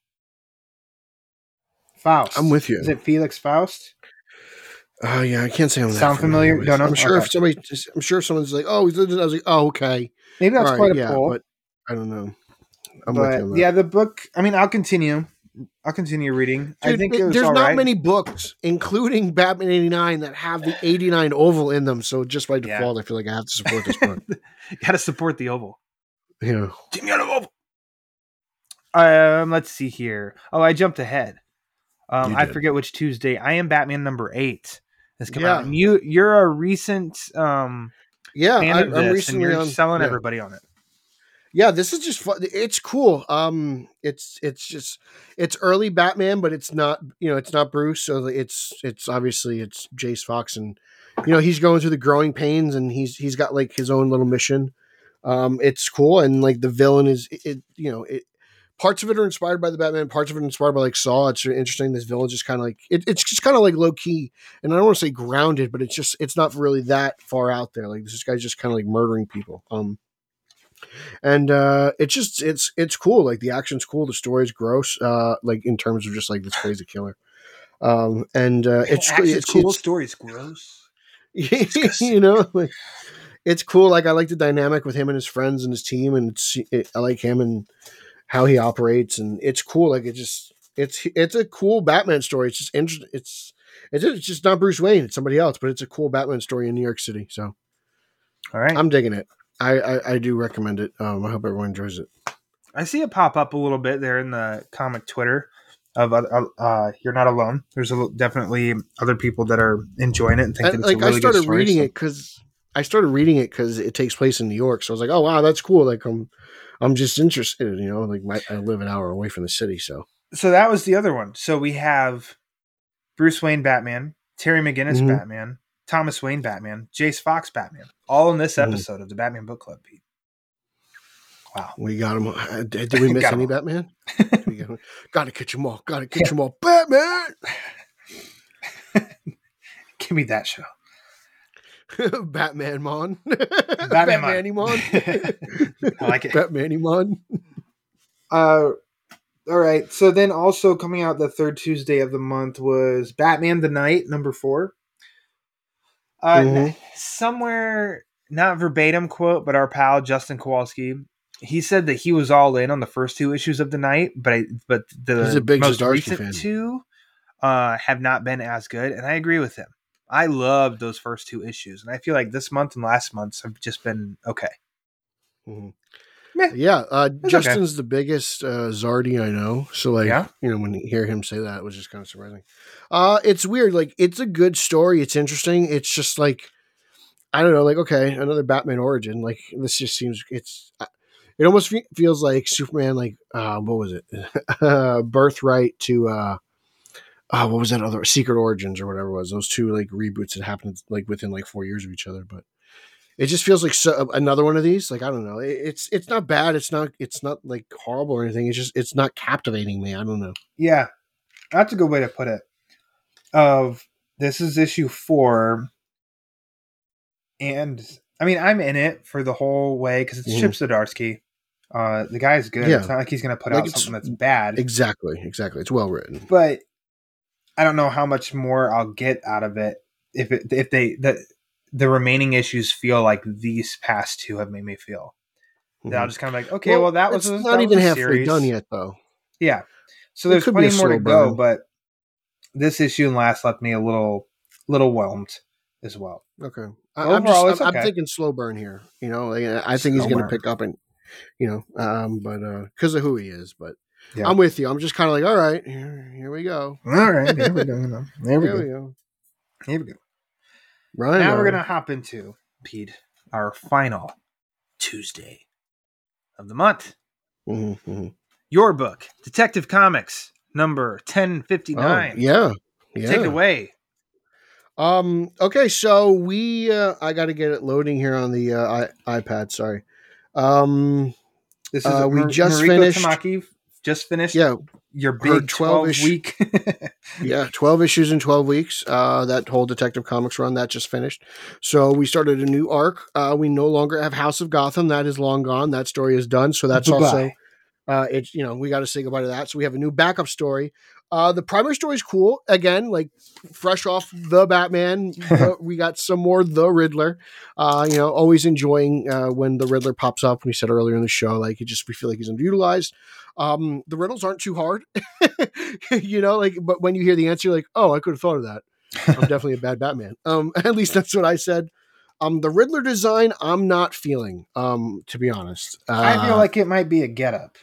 Faust. I'm with you. Is it Felix Faust? Oh yeah, I can't say I'm that Sound familiar? with- Don't? I'm sure Okay. if somebody, I'm sure if someone's like, "Oh, he's," I was like, "Oh, okay." Maybe that's right, quite a yeah, pull. but I don't know. I'm but yeah, the book. I mean, I'll continue. I'll continue reading. I think it- it there's not right. many books, including Batman '89, that have the '89 oval in them. So just by Yeah. default, I feel like I have to support this book. you Got to support the oval. yeah. Give me an oval. Um, let's see here. Oh, I jumped ahead. Um, I forget which Tuesday. I am Batman number eight. Has come Yeah. out. And you you're a recent um Yeah, I, I'm this, and recently you're on selling yeah. everybody on it. yeah, this is just fun. It's cool. Um, it's it's just it's early Batman, but it's not you know it's not Bruce, so it's it's obviously it's Jace Fox, and you know he's going through the growing pains, and he's he's got like his own little mission. Um, it's cool, and like the villain is it you know it parts of it are inspired by the Batman, parts of it are inspired by like Saw. It's interesting. This villain just kind of like it, it's just kind of like low key, and I don't want to say grounded, but it's just it's not really that far out there. Like this guy's just kind of like murdering people. Um, and uh, it's just it's it's cool. Like the action's cool, the story's gross. Uh, like in terms of just like this crazy killer. Um, and uh, it's Action's it's cool. It's, Story's gross. you know, like it's cool. Like I like the dynamic with him and his friends and his team, and it's it, I like him and how he operates, and it's cool. Like it just it's it's a cool Batman story. It's just interesting. It's it's it's just not Bruce Wayne. It's somebody else, but it's a cool Batman story in New York City. So All right. I'm digging it. I I, I do recommend it. Um, I hope everyone enjoys it. I see it pop up a little bit there in the comic Twitter of uh, uh you're not alone. There's a, definitely other people that are enjoying it and thinking And, it's like a really I started good story. reading so- it because I started reading it because it takes place in New York. So I was like, oh wow, that's cool. Like I'm I'm just interested. You know, like my, I live an hour away from the city, so So that was the other one. So we have Bruce Wayne Batman, Terry McGinnis Mhm. Batman, Thomas Wayne Batman, Jace Fox Batman, all in this Mhm. episode of the Batman Book Club. Pete. Wow. we got him. uh, Did we miss any all. Batman? Got. Gotta catch them all. Gotta catch them all. Batman. Give me that show. Batman Mon. Batman Batman Mon. I like it. Batman Mon. Uh, all right. So then also coming out the third Tuesday of the month was Batman the Night, number four. Uh, Mhm. Somewhere, not verbatim quote, but our pal Justin Kowalski, he said that he was all in on the first two issues of the night, but I, but the He's a big most Zdarsky recent fan. two uh, have not been as good, and I agree with him. I loved those first two issues, and I feel like this month and last month's have just been okay. Mhm. Meh. Yeah, uh, okay. Justin's the biggest uh, Zardy I know. So like, Yeah? you know, when you hear him say that, it was just kind of surprising. Uh, it's weird. Like, it's a good story. It's interesting. It's just like, I don't know. Like, okay, another Batman origin. Like, this just seems it's. uh, It almost fe- feels like Superman. Like, uh, what was it? uh, Birthright to. Uh uh, what was that other Secret Origins or whatever it was? Those two like reboots that happened like within like four years of each other, but it just feels like so, another one of these. Like I don't know, It- it's it's not bad. It's not it's not like horrible or anything. It's just it's not captivating me. I don't know. Yeah, that's a good way to put it. Of this is issue four, and I mean I'm in it for the whole way because it's Mhm. Chip Zdarsky. Uh, the guy's good. Yeah. It's not like he's going to put Like, out something that's bad. Exactly, exactly. It's well written. but I don't know how much more I'll get out of it if it if they the the remaining issues feel like these past two have made me feel. That I'll just kind of like, okay, well, that was Mm-hmm. it's a, not that even was halfway series. done yet, though. Yeah. So It there's plenty more to slow go, but this issue and last left me a little little whelmed as well. Okay, I, I'm Overall, just it's I'm, okay. I'm thinking slow burn here. You know, like, I think he's going to pick up and you know, um, but because of who he is. But Yeah. I'm with you. I'm just kind of like, all right, here, here we go. All right, here we go. There we Here go. we go. Here we go. Right now we're gonna hop into Pete, our final Tuesday of the month. Mhm, mhm. Your book, Detective Comics, number ten fifty Oh, nine. yeah, yeah. Take it away. Um. Okay. So we, uh, I got to get it loading here on the uh, I- iPad. Sorry. Um. This is Uh, we Mar- just Mariko finished- Tamaki just finished Yeah. your her big 12 twelve ish- week. Yeah. Twelve issues in twelve weeks. Uh, that whole Detective Comics run that just finished. So we started a new arc. Uh, we no longer have House of Gotham. That is long gone. That story is done. So that's Bye-bye. also. Uh, it's you know we got to say goodbye to that. So we have a new backup story. Uh, the primary story is cool. Again, like fresh off the Batman, the- we got some more the Riddler. Uh, you know, always enjoying uh, when the Riddler pops up. We said earlier in the show, like it just we feel like he's underutilized. Um, the riddles aren't too hard, you know. Like, but when you hear the answer, you're like, oh, I could have thought of that. I'm definitely a bad Batman. Um, at least that's what I said. Um, the Riddler design, I'm not feeling. Um, to be honest, I feel Uh, like it might be a get up.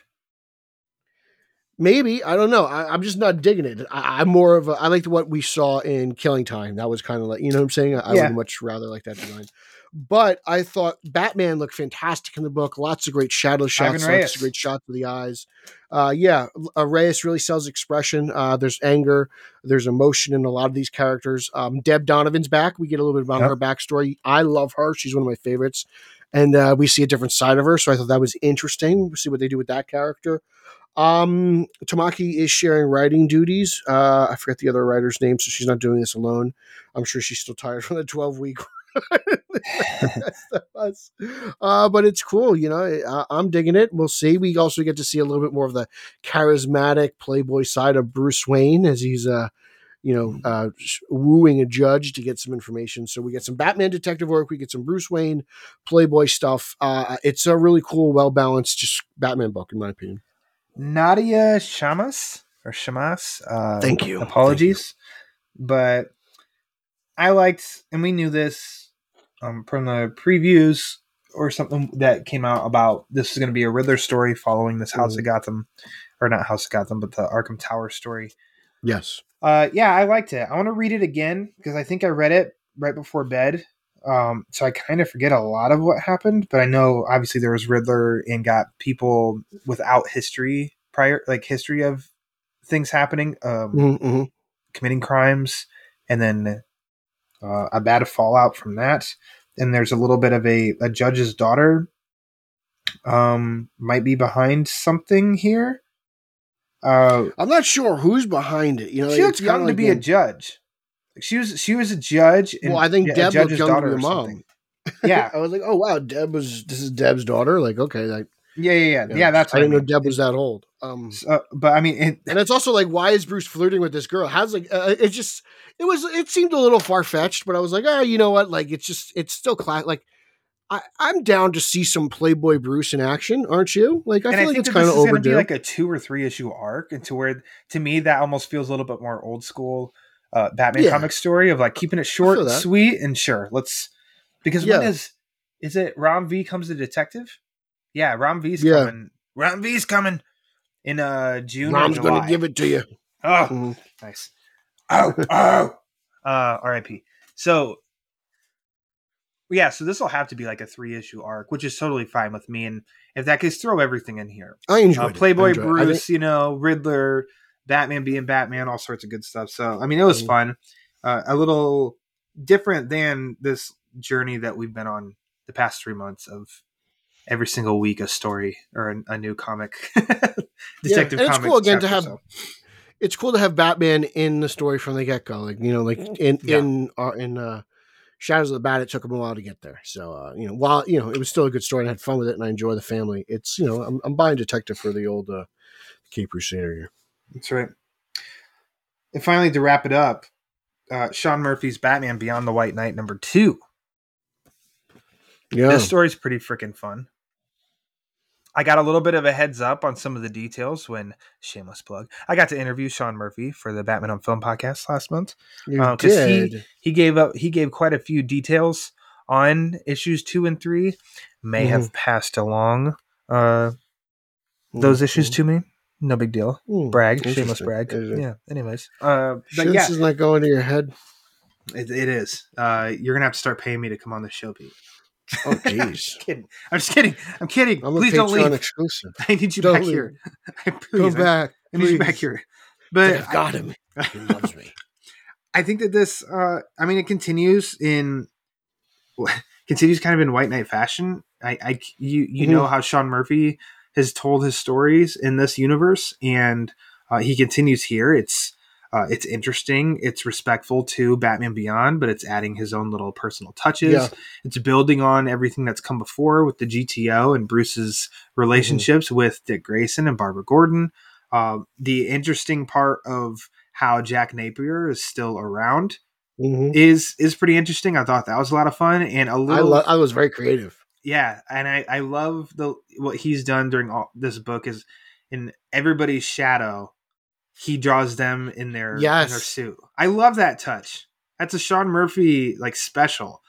Maybe I don't know. I, I'm just not digging it. I, I'm more of a. I liked what we saw in Killing Time. That was kind of like you know what I'm saying. I, I Yeah. would much rather like that design. But I thought Batman looked fantastic in the book. Lots of great shadow shots. Lots of great shots of the eyes. Uh, yeah, uh, Reis really sells expression. Uh, there's anger. There's emotion in a lot of these characters. Um, Deb Donovan's back. We get a little bit about Yep. her backstory. I love her. She's one of my favorites. And uh, we see a different side of her. So I thought that was interesting. We'll see what they do with that character. Um, Tamaki is sharing writing duties. Uh, I forget the other writer's name, so she's not doing this alone. I'm sure she's still tired from the 12 week. uh, but it's cool, you know. I, I'm digging it. We'll see. We also get to see a little bit more of the charismatic playboy side of Bruce Wayne as he's, uh, you know, uh, wooing a judge to get some information. So we get some Batman detective work. We get some Bruce Wayne playboy stuff. Uh, it's a really cool, well balanced, just Batman book, in my opinion. Nadia Shammas or Shammas. Uh, Thank you. Apologies, but I liked, and we knew this um, from the previews or something that came out about this is going to be a Riddler story following this House of Gotham, or not House of Gotham, but the Arkham Tower story. Yes. Uh, yeah, I liked it. I want to read it again because I think I read it right before bed. Um, so I kind of forget a lot of what happened, but I know obviously there was Riddler and got people without history prior, like history of things happening, um, Mm-hmm. committing crimes, and then uh, a bad fallout from that. And there's a little bit of a, a judge's daughter um, might be behind something here. Uh, I'm not sure who's behind it. You know, she looks it's kinda to be a when- judge. She was she was a judge. and- Well, I think yeah, Deb looked judge's to daughter or mom. Yeah, I was like, oh wow, Deb was this is Deb's daughter. Like, okay, like yeah, yeah, yeah. Yeah, that's I didn't know mean. Deb was that old. Um, Uh, but I mean, it, and it's also like, why is Bruce flirting with this girl? How's like, uh, it just, it was, it seemed a little far fetched, but I was like, oh, you know what? Like, it's just, it's still class. Like, I, I'm down to see some Playboy Bruce in action, aren't you? Like, I and feel I like it's kind of is going to overdue. be like a two or three issue arc, and to where to me that almost feels a little bit more old school uh, Batman Yeah. comic story of like keeping it short, sweet, and sure. Let's because Yeah. when is is it Ram V comes the detective? Yeah, Ram V's Yeah. coming. Ram V's coming in uh June. Mom's or gonna give it to you. Oh, Mhm. nice. Oh, oh. Uh, R.I.P. So, yeah, so this will have to be like a three issue arc, which is totally fine with me. And if that case, throw everything in here. I enjoyed Uh. I Playboy. I Bruce, you know, Riddler, Batman being Batman, all sorts of good stuff. So, I mean, it was Mhm. fun. Uh, a little different than this journey that we've been on the past three months of every single week a story or a, a new comic, detective and it's cool again to have so. it's cool to have Batman in the story from the get go. Like you know, like in Yeah. in uh, in uh, Shadows of the Bat, it took him a while to get there. So uh, you know, while you know it was still a good story and I had fun with it and I enjoy the family. It's you know I'm, I'm buying Detective for the old uh, Cape Crusader here. That's right. And finally, to wrap it up, uh, Sean Murphy's Batman Beyond the White Knight number two. Yeah, This story's pretty freaking fun. I got a little bit of a heads up on some of the details when shameless plug. I got to interview Sean Murphy for the Batman on Film podcast last month. you uh, 'cause he- did. He gave up he gave quite a few details on issues two and three. May have passed along uh, those issues to me. No big deal. Mm, Brag, shameless brag. Yeah. Anyways, uh, but Shit, yeah, This is not going to your head. It, it is. Uh, you're gonna have to start paying me to come on the show, Pete. Oh I'm jeez, just kidding. I'm just kidding. I'm kidding. I'm a Please don't leave. exclusive. I need you Don't back leave. here. Come Please, I- back. I need you back here. But I've got him. He loves me. I think that this. Uh, I mean, it continues in continues kind of in White Knight fashion. I, I you you Mhm. know how Sean Murphy has told his stories in this universe, and uh, he continues here. It's uh, it's interesting. It's respectful to Batman Beyond, but it's adding his own little personal touches. Yeah. It's building on everything that's come before with the GTO and Bruce's relationships with Dick Grayson and Barbara Gordon. Uh, the interesting part of how Jack Napier is still around Mhm. is is pretty interesting. I thought that was a lot of fun and a I little lo- I was very creative. Yeah, and I I love the what he's done during all this book is in everybody's shadow, he draws them in their in their suit. I love that touch. That's a Sean Murphy like special,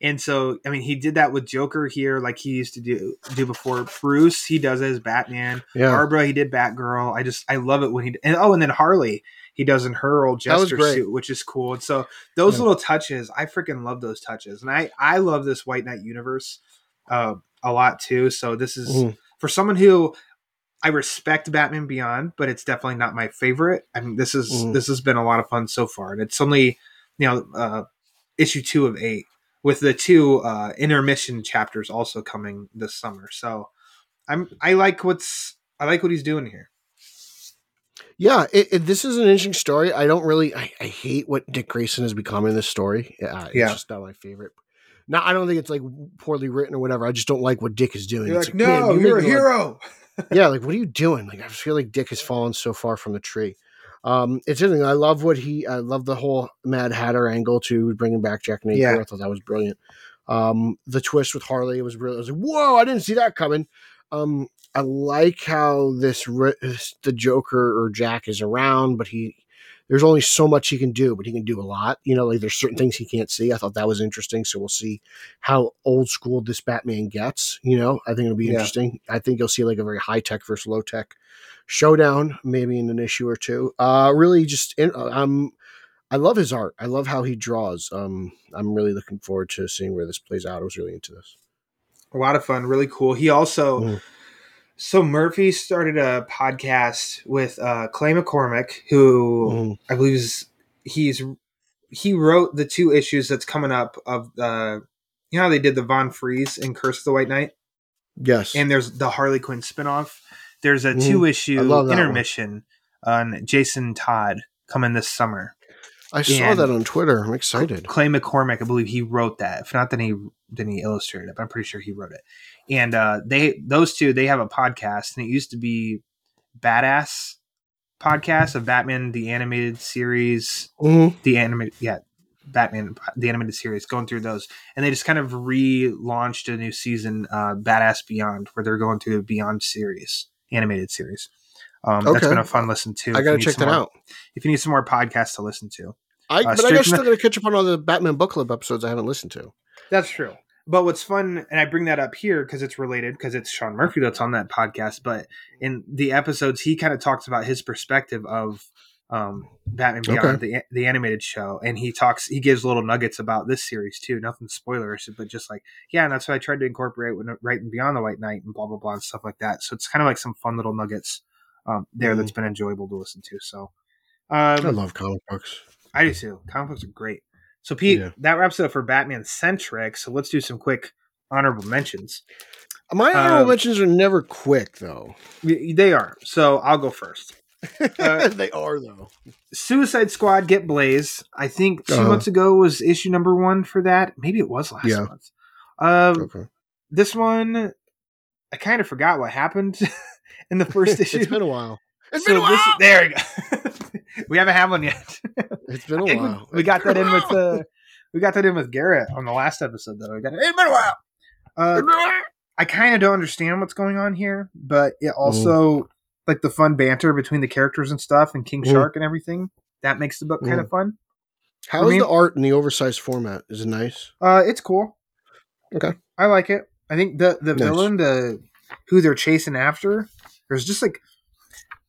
And so, I mean, he did that with Joker here, like he used to do do before. Bruce, he does it as Batman. Yeah. Barbara, he did Batgirl. I just, I love it when he. And oh, and then Harley, he does in her old jester suit, which is cool. And so those Yeah. little touches, I freaking love those touches, and I I love this White Knight universe uh, a lot too. So this is Mhm. for someone who I respect Batman Beyond, but it's definitely not my favorite. I mean, this is Mhm. this has been a lot of fun so far, and it's only you know uh, issue two of eight with the two uh, intermission chapters also coming this summer. So I'm I like what's I like what he's doing here. Yeah, it, it, this is an interesting story. I don't really, I, I hate what Dick Grayson has become in this story. Yeah, it's just not my favorite. Now, I don't think it's like poorly written or whatever. I just don't like what Dick is doing. You're It's like, man, no, you're you're a making, like- hero. yeah, like what are you doing? Like I feel like Dick has fallen so far from the tree. Um, it's interesting. I love what he. I love the whole Mad Hatter angle to bringing back Jack Napier. Yeah. I thought that was brilliant. Um, the twist with Harley was really. I was like, whoa! I didn't see that coming. Um, I like how this ri- the Joker or Jack is around, but he there's only so much he can do, but he can do a lot. You know, like there's certain things he can't see. I thought that was interesting. So we'll see how old school this Batman gets. You know, I think it'll be Yeah. interesting. I think you'll see like a very high tech versus low tech showdown, maybe in an issue or two. Uh, really, just in, uh, I'm. I love his art. I love how he draws. Um, I'm really looking forward to seeing where this plays out. I was really into this. a lot of fun, really cool. He also Mhm. So Murphy started a podcast with uh Clay McCormack, who Mhm. I believe is he's he wrote the two issues that's coming up of the you know how they did the Von Freeze and Curse of the White Knight, Yes, and there's the Harley Quinn spinoff. There's a Mhm. two issue that one. intermission on Jason Todd coming this summer. I saw that on Twitter. I'm excited. Clay McCormack, I believe he wrote that. If not, then he then he illustrated it. But I'm pretty sure he wrote it. And uh, they those two they have a podcast, and it used to be Batass podcast of Batman the animated series, Mhm. the animated yeah Batman the animated series, going through those, and they just kind of relaunched a new season, uh, Batass Beyond, where they're going through the Beyond series animated series. Um, That's Okay. been a fun listen too. I you need check that more- out. If you need some more podcasts to listen to, I, Uh, but I guess still got to catch up on all the Batman book club episodes I haven't listened to. That's true. But what's fun, and I bring that up here because it's related, because it's Sean Murphy that's on that podcast. But in the episodes, he kind of talks about his perspective of um, Batman Beyond, the the animated show, and he talks, he gives little nuggets about this series too. Nothing spoilers, but just like, yeah, and that's what I tried to incorporate when writing Beyond the White Knight and blah blah blah and stuff like that. So it's kind of like some fun little nuggets um, there Mhm. that's been enjoyable to listen to. So I um, love comic books. I do too. Comic books are great. So Pete, Yeah. that wraps it up for Batman centric. So let's do some quick honorable mentions. My honorable Um, mentions are never quick though. They are. So I'll go first. uh, they are though. Suicide Squad Get Blaze. I think 2 Uh-huh. months ago was issue number one for that. Maybe it was last Yeah. month. Um, Okay. This one, I kind of forgot what happened in the first issue. it's been a while. It's So been a while. this- there you go. we haven't had one yet. it's been a I think we- while. We, got that a in with while. uh, we got that in with Garrett on the last episode though. We got it. It's been a while. Uh, I kind of don't understand what's going on here, but it also like the fun banter between the characters and stuff, and King Mhm. Shark and everything. That makes the book kind of fun. How is mean- the art in the oversized format? Is it nice? Uh, it's cool. Okay. I like it. I think the the Nice. villain, the who they're chasing after, there's just like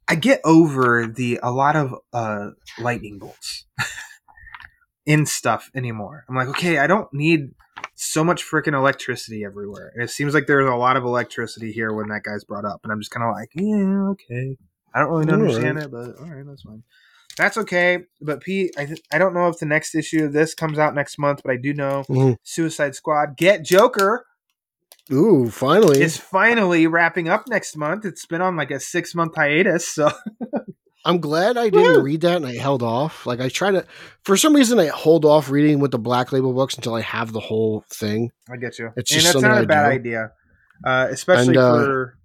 I get over the a lot of uh lightning bolts in stuff anymore. I'm like, okay, I don't need so much freaking electricity everywhere. And it seems like there's a lot of electricity here when that guy's brought up, and I'm just kind of like, yeah, okay. I don't really All understand right. it, but all right, that's fine. That's okay. But Pete, I th- I don't know if the next issue of this comes out next month, but I do know Mhm. Suicide Squad Get Joker Ooh, finally. is finally wrapping up next month. It's been on like a six month hiatus, so I'm glad I didn't Woo! read that and I held off. Like I try to, for some reason, I hold off reading with the black label books until I have the whole thing. I get you. It's and just that's not a I bad do. idea, uh, especially And, uh, for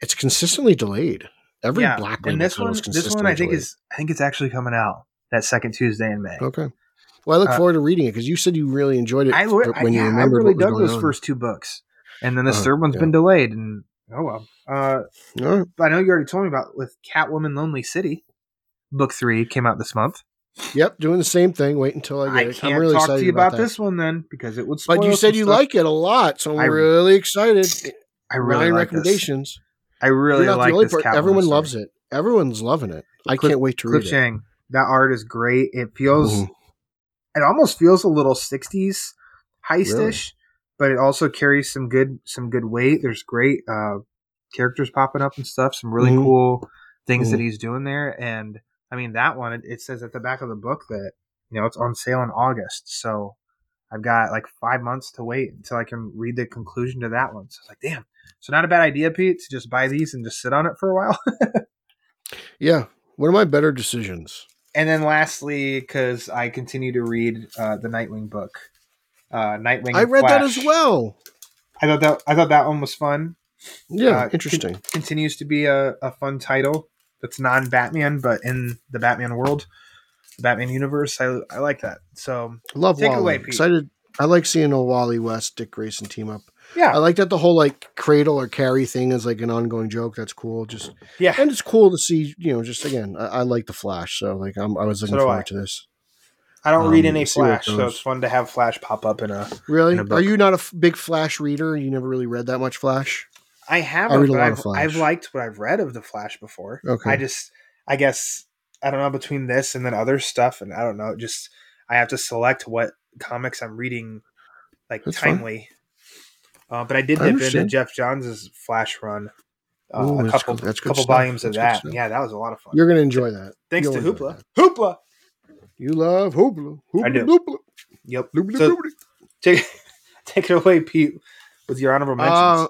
It's consistently delayed. Every yeah. black label and this one, this one, I think delayed. is I think it's actually coming out that second Tuesday in May. okay. Well, I look uh, forward to reading it because you said you really enjoyed it I, for- I, when you yeah, I remembered really what was dug those on. first two books, and then this Uh, third one's yeah. been delayed, and oh well. Uh, All right. I know you already told me about with Catwoman: Lonely City, book three came out this month. Yep, doing the same thing. Wait until I get I it. can't I'm really talk excited to you about, that. this one then because it would. Spoil But you said you stuff. like it a lot, so I'm I- really excited. I really Nine like this. recommendations. I really You're not like the only this. per- Catwoman Everyone story. loves it. Everyone's loving it. I Cliff- can't wait to Cliff read it. That art is great. It feels. Mhm. It almost feels a little '60s heistish, but it also carries some good some good weight. There's great uh, characters popping up and stuff. Some really Mhm. cool things that Mhm. he's doing there. And I mean that one. It, it says at the back of the book that you know it's on sale in August. So I've got like five months to wait until I can read the conclusion to that one. So it's like, damn. So not a bad idea, Pete, to just buy these and just sit on it for a while. Yeah, one of my better decisions. And then lastly, because I continue to read uh, the Nightwing book, uh, Nightwing. I read that as well. I thought that I thought that one was fun. Yeah, Uh, interesting. con- continues to be a, a fun title that's non Batman, but in the Batman world, the Batman universe. I I like that. So Love take it Wally. away, Pete. Excited. I like seeing a Wally West, Dick Grayson team up. Yeah, I like that the whole like cradle or carry thing is like an ongoing joke. That's cool. Just yeah. and it's cool to see. You know, just again, I, I like the Flash, so like I'm, I was looking So forward I. to this. I don't read um, any see it Flash, so it's fun to have Flash pop up in a. Really, In a are you not a f- big Flash reader? You never really read that much Flash. I have, I read a lot I've, of Flash. I've liked what I've read of the Flash before. Okay. I just, I guess, I don't know between this and then other stuff, and I don't know. Just I have to select what comics I'm reading, like That's timely. Uh, but I did I dip into. Geoff Johns' Flash run, uh, Ooh, a that's couple, good- that's good couple stuff. volumes of That's good that. Yeah, that was a lot of fun. You're gonna enjoy that. Thanks You'll to Hoopla. that. Hoopla. You love Hoopla. Hoopla I do. Doopla. Yep. Doopla So doopla. take take it away, Pete, with your honorable mentions. Uh,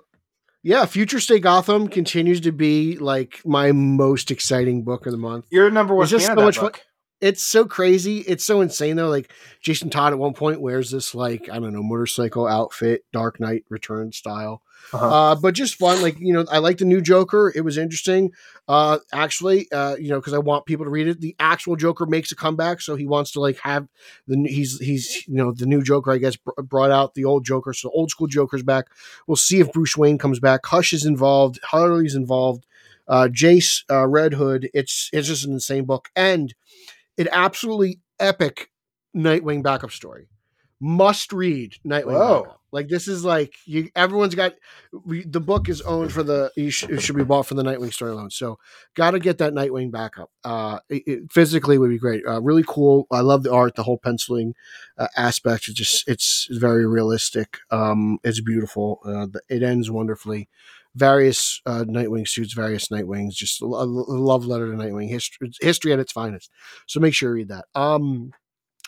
yeah, Future State Gotham continues to be like my most exciting book of the month. Your number one it's just so much that fun. It's so crazy. It's so insane though. Like Jason Todd at one point wears this like I don't know motorcycle outfit, Dark Knight Return style. Uh-huh. Uh, but just fun. Like you know, I like the new Joker. It was interesting. Uh, actually, uh, you know, because I want people to read it. The actual Joker makes a comeback, so he wants to like have the he's he's you know the new Joker. I guess br- brought out the old Joker, so old school Joker's back. We'll see if Bruce Wayne comes back. Hush is involved. Harley's involved. Uh, Jace, uh, Red Hood. It's it's just an insane book, and an absolutely epic Nightwing backup story. Must read Nightwing. Whoa. Backup. Like this is like you. Everyone's got we, the book is owned for the you sh- it should be bought for the Nightwing story alone. So got to get that Nightwing backup. Uh, it, it physically would be great. Uh, really cool. I love the art, the whole penciling uh, aspect. It's just it's very realistic. Um, it's beautiful. Uh, the- it ends wonderfully. Various uh, Nightwing suits, various Nightwings. Just a, a love letter to Nightwing history, history at its finest. So make sure you read that. Um,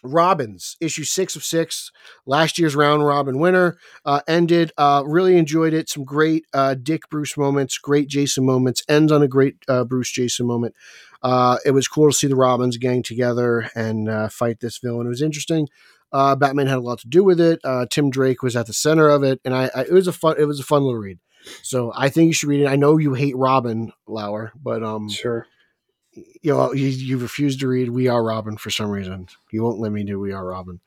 Robins issue six of six, last year's round robin winner uh, ended. Uh, really enjoyed it. Some great uh, Dick Bruce moments, great Jason moments. Ends on a great uh, Bruce Jason moment. Uh, it was cool to see the Robins gang together and uh, fight this villain. It was interesting. Batman had a lot to do with it. Tim Drake was at the center of it, and I, I it was a fun it was a fun little read. So I think you should read it. I know you hate Robin lore, but um, Sure. You know you, you refuse to read We Are Robin for some reason. You won't let me do We Are Robin.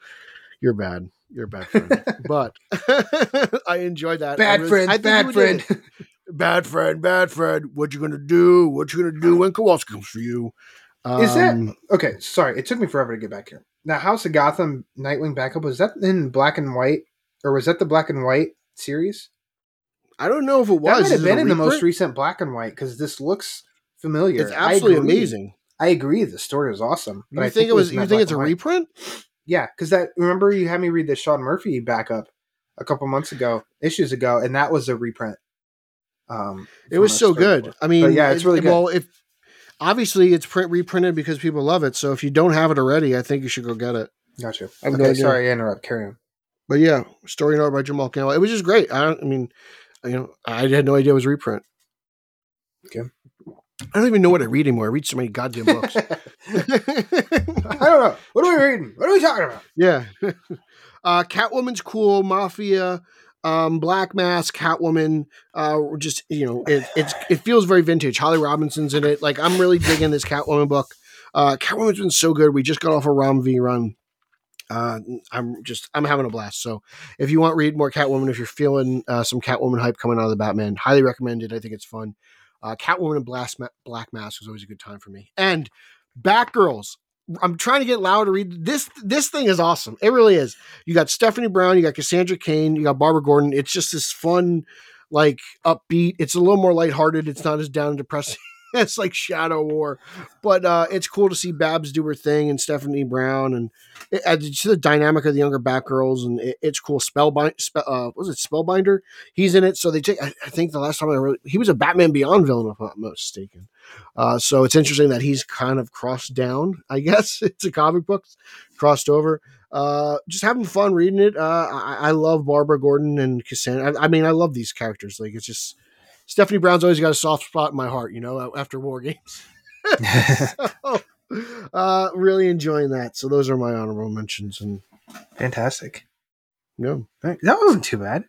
You're bad. You're a bad friend. but I enjoyed that. Bad friend. Bad friend. Bad friend. Bad friend. What you gonna do? What you gonna do when Kowalski comes for you? Is that- Um, Okay, sorry. It took me forever to get back here. Now, House of Gotham Nightwing backup was that in black and white, or was that the black and white series? I don't know if it That was. might Is have been in the most recent black and white because this looks familiar. It's absolutely agree. amazing. I agree. The story was awesome. You think, it was? You think it's a reprint? Yeah, because that. Remember, you had me read the Sean Murphy backup a couple months ago, issues ago, and that was a reprint. Um, It was so good. I mean, But yeah, it's it- really good. Well, if obviously it's print reprinted because people love it. So if you don't have it already, I think you should go get it. Gotcha. I have okay, no sorry, I interrupt. Carry on. But yeah, story and art by Jamal Campbell. It was just great. I. I mean, you know, I had no idea it was reprint. Okay. I don't even know what I read anymore. I read so many goddamn books. I don't know. What are we reading? What are we talking about? yeah. uh, Catwoman's cool. Mafia. Um, Black Mask, Catwoman, uh, just you know, it it's it feels very vintage. Holly Robinson's in it. Like I'm really digging this Catwoman book. Uh, Catwoman's been so good. We just got off a Ram V run. Uh, I'm just I'm having a blast. So if you want read more Catwoman, if you're feeling uh, some Catwoman hype coming out of the Batman, highly recommend it. I think it's fun. Uh, Catwoman and Black, Ma- Black Mask was always a good time for me. And Batgirls I'm trying to get loud to read this. This thing is awesome. It really is. You got Stephanie Brown, you got Cassandra Cain, you got Barbara Gordon. It's just this fun, like upbeat. It's a little more lighthearted. It's not as down and depressing. it's like Shadow War, but uh, it's cool to see Babs do her thing and Stephanie Brown and it, uh, just the dynamic of the younger Batgirls and it, it's cool. Spellbind, spell, uh, was it Spellbinder? He's in it, so they take. I, I think the last time I really, he was a Batman Beyond villain, if I'm not mistaken. Uh, so it's interesting that he's kind of crossed down. I guess it's a comic book crossed over. Uh, just having fun reading it. Uh, I, I love Barbara Gordon and Cassandra. I, I mean, I love these characters. Like it's just Stephanie Brown's always got a soft spot in my heart, you know, after War Games. so, uh, really enjoying that. So those are my honorable mentions. And Fantastic. yeah, That wasn't too bad.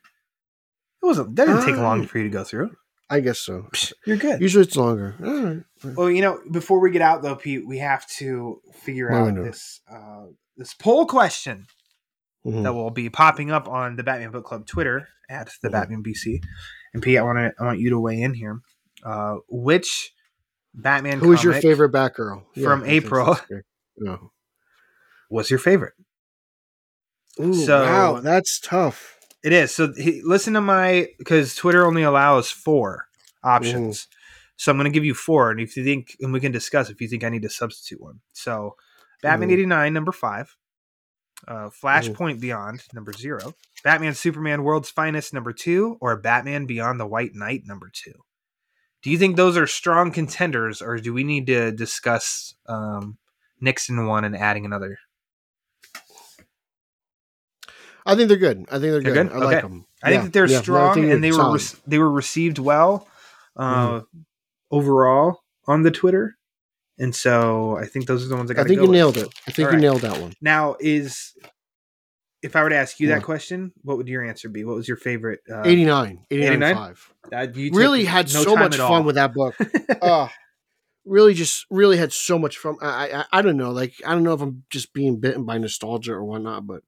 It wasn't. That didn't take long Um, for you to go through. I guess so. You're good. Usually it's longer. All right. Well, you know, before we get out though, Pete, we have to figure What out doing? this uh, this poll question Mhm. that will be popping up on the Batman Book Club Twitter at the Mhm. Batman BC. And Pete, I want to I want you to weigh in here. Uh, which Batman Who is your favorite Batgirl from April? No. was your favorite? Ooh, So- wow, that's tough. It is. So he, listen to my because Twitter only allows four options. So I'm going to give you four, and if you think, and we can discuss if you think I need to substitute one. So Batman Mhm. '89 number five, uh, Flashpoint Beyond number zero, Batman Superman World's Finest number two, or Batman Beyond the White Knight number two. Do you think those are strong contenders, or do we need to discuss um, Nixon one and adding another? I think they're good. I think they're, They're good. good? I like them. I think that they're strong and they were re- they were received well uh, overall on the Twitter, and so I think those are the ones I got. I think you with. nailed it. I think All you right. nailed that one. Now is if I were to ask you that What? question, what would your answer be? What was your favorite? Uh, 89, 89, 89? 5. uh, you Really had no so much fun with that book. uh, really just really had so much fun. I, I I don't know, like I don't know if I'm just being bitten by nostalgia or whatnot, but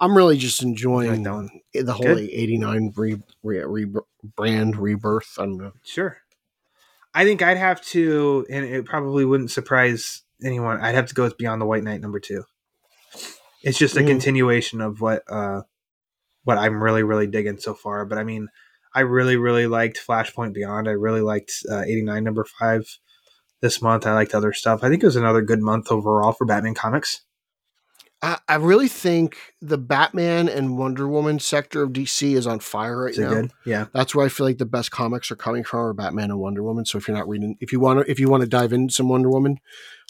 I'm really just enjoying the whole Good. 89 re, re, re, brand rebirth. I don't know. Sure. I think I'd have to, and it probably wouldn't surprise anyone. I'd have to go with Beyond the White Knight number two. It's just a Mhm. continuation of what uh what I'm really really digging so far. But I mean, I really really liked Flashpoint Beyond. I really liked uh, 89 number five this month. I liked other stuff. I think it was another good month overall for Batman comics. I, I really think the Batman and Wonder Woman sector of DC is on fire right Is now. good? Yeah. That's where I feel like the best comics are coming from are Batman and Wonder Woman. So if you're not reading, if you want to, if you want to dive into some Wonder Woman,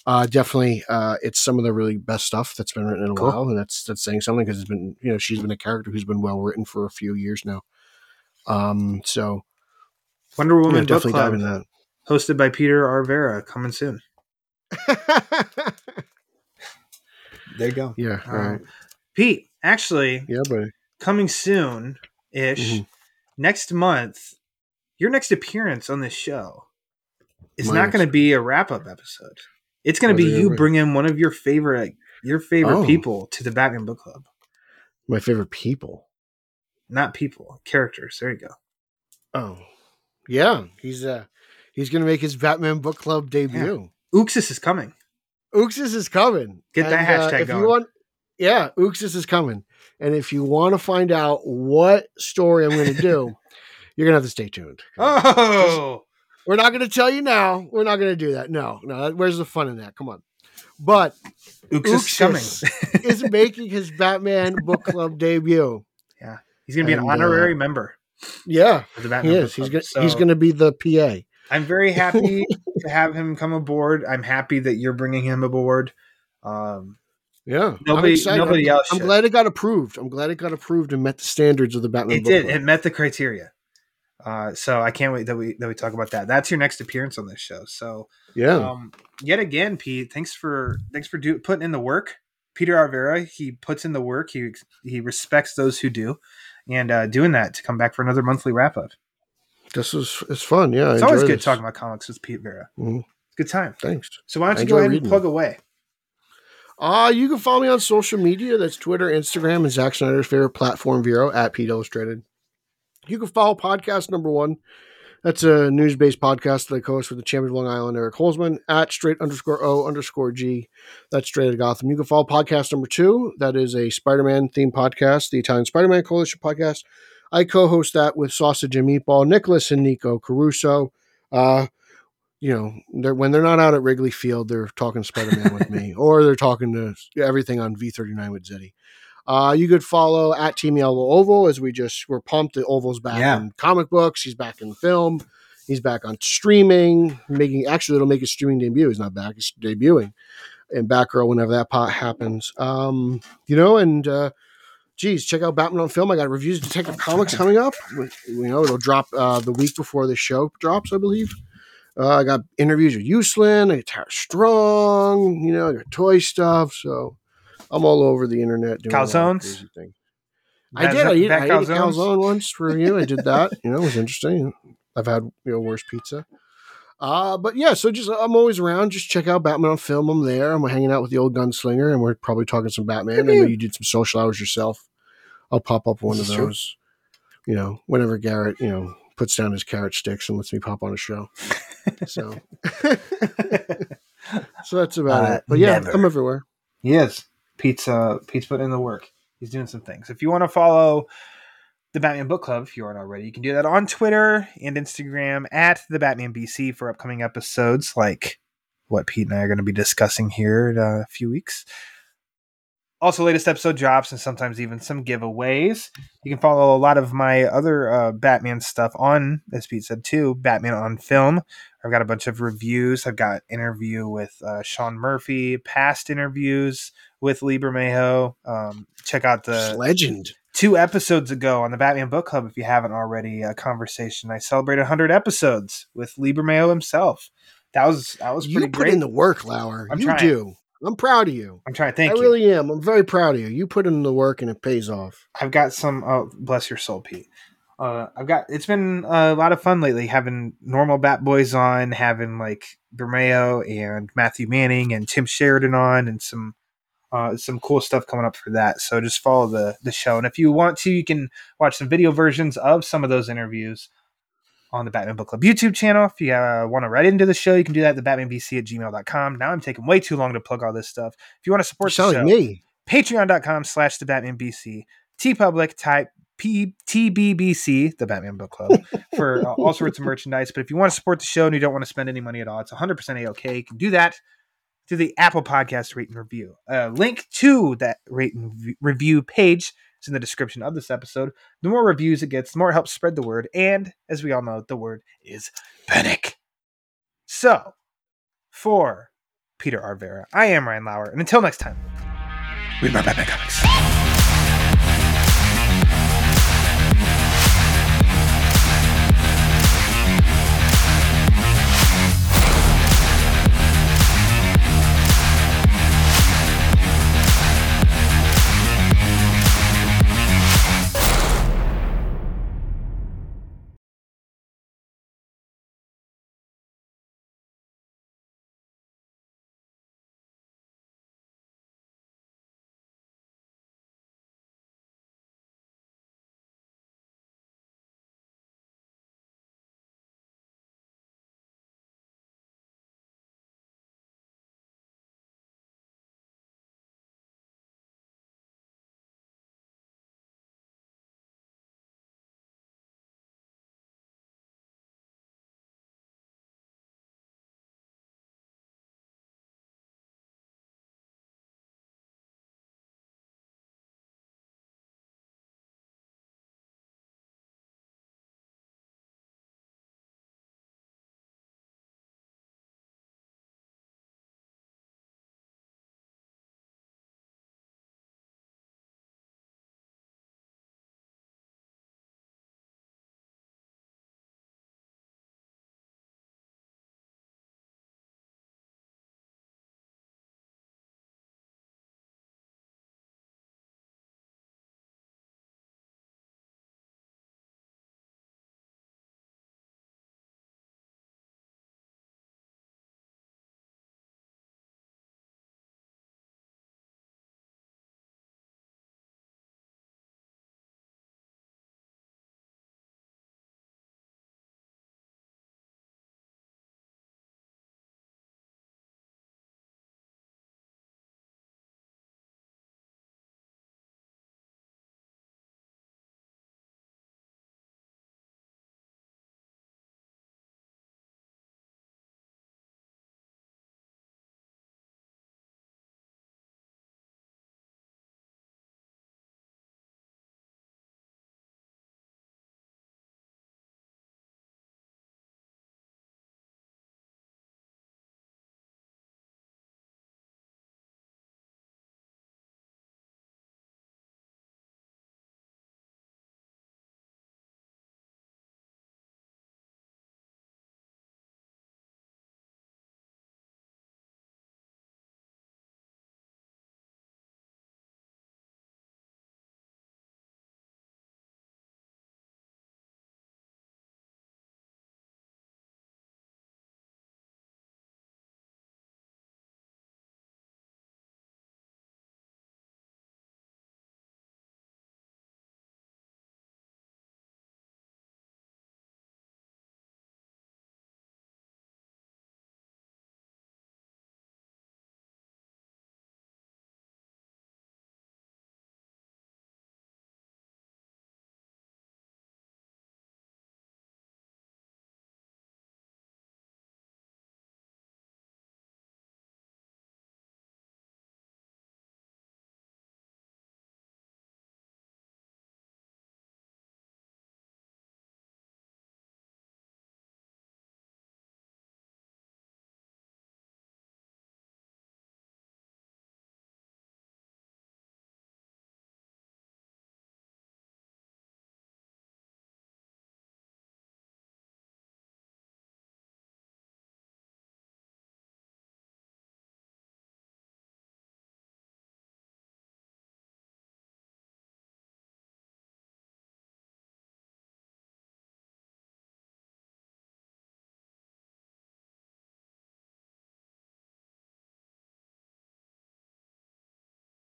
uh, definitely, uh, it's some of the really best stuff that's been written in a Cool. while, and that's that's saying something because it's been, you know, she's been a character who's been well written for a few years now. Um, so Wonder Woman Book definitely dive Club, into hosted by Peter R. Verra, coming soon. There you go. yeah, all right. Pete, actually, yeah, but coming soon ish Mhm. next month your next appearance on this show is not going to be a wrap-up episode it's going to be you bringing one of your favorite your favorite Oh. people to the batman book club my favorite people. not people characters there you go Oh, yeah, he's uh, he's gonna make his Batman book club debut. Uxas is coming Uxas is coming. Get that hashtag if going. You want, yeah, Uxas is coming. And if you want to find out what story I'm going to do, you're going to have to stay tuned. oh We're not going to tell you now. We're not going to do that. No, no. Where's the fun in that? Come on. But Uxas is coming Uxas is making his Batman book club debut. Yeah, he's going to be an And, uh, honorary member Yeah, of the batman he book is. He's going. He's So- going to be the PA. I'm very happy to have him come aboard i'm happy that you're bringing him aboard um Yeah, Nobody- I'm nobody I'm, else I'm should. glad it got approved. I'm glad it got approved and met the standards of the Batman. it book did club. it met the criteria uh, so i can't wait that we that we talk about that that's your next appearance on this show so yeah. um, yet again pete thanks for thanks for do, putting in the work peter r. verra he puts in the work he he respects those who do and uh, doing that to come back for another monthly wrap up This is it's fun. Yeah, it's always good this. talking about comics with pete verra Mhm. good time Thanks. so why don't you go ahead and plug away Uh, you can follow me on social media. That's Twitter, Instagram, and Zack Snyder's favorite platform, Vero, at Pete Illustrated. You can follow podcast number one, That's a news based podcast that I co host with the champion of Long Island, Eric Holzman, at straight underscore O underscore G. That's straight out of Gotham. You can follow podcast number two. That is a Spider Man themed podcast, the Italian Spider Man Coalition podcast. I co host that with Sausage and Meatball, Nicholas and Nico Caruso. Uh, you know, they're, when they're not out at Wrigley Field, they're talking Spider Man with me, or they're talking to everything on V39 with Zeddy. Uh, you could follow at Team Yellow Oval as we just we're pumped that Oval's back Yeah. in comic books. He's back in film. He's back on streaming, making actually it'll make his streaming debut. He's not back; he's debuting in Batgirl whenever that pot happens. Um, you know, and uh, geez, check out Batman on Film. I got reviews of Detective Comics coming up. You know, it'll drop uh, the week before the show drops, I believe. Uh, I got interviews with Uslan, I got Tara Strong, you know, I got toy stuff. So I'm all over the internet doing a lot of Calzones? I did. I, eat, I ate a calzone once for you. I did that. You know, it was interesting. I've had you know worse pizza. Uh, but yeah, so just I'm always around. Just check out Batman on Film. I'm there. I'm hanging out with the old gunslinger, and we're probably talking some Batman. I know you did some social hours yourself. I'll pop up one This of is true. those. You know, whenever Garrett, you know, puts down his carrot sticks and lets me pop on a show. So, so that's about Uh, it. But yeah, never. I'm everywhere. Yes, is. Pizza Pete's putting in the work. He's doing some things. If you want to follow the Batman Book Club, if you aren't already, you can do that on Twitter and Instagram at the Batman BC for upcoming episodes like what Pete and I are going to be discussing here in a few weeks. Also, latest episode drops and sometimes even some giveaways. You can follow a lot of my other uh, Batman stuff on, as Pete said too, Batman on Film. I've got a bunch of reviews. I've got interview with uh, Sean Murphy, past interviews with Lee Bermejo. Um, check out the Legend. Two episodes ago on the Batman Book Club, if you haven't already, a conversation. I celebrated 100 episodes with Lee himself. That was that was pretty You put great. in the work, Lauer. I'm you trying. do. I'm proud of you. I'm trying to thank I you. I really am. I'm very proud of you. You put in the work and it pays off. I've got some. Oh, bless your soul, Pete. Uh, I've got. It's been a lot of fun lately having normal Bat Boys on, having like Bermejo and Matthew Manning and Tim Sheridan on, and some uh, some cool stuff coming up for that. So just follow the the show, and if you want to, you can watch some video versions of some of those interviews on the Batman Book Club YouTube channel. If you uh, want to write into the show, you can do that at thebatmanbc at gmail.com. Now I'm taking way too long to plug all this stuff. If you want to support the show, me. patreon.com slash the batman bc teepublic type P- tbbc the batman book club for uh, all sorts of merchandise but if you want to support the show and you don't want to spend any money at all it's 100% a-ok you can do that through the apple podcast rate and review. A link to that rate and review page is in the description of this episode. The more reviews it gets the more it helps spread the word and as we all know the word is panic so for peter r. verra i am ryan lauer and until next time read my batman comics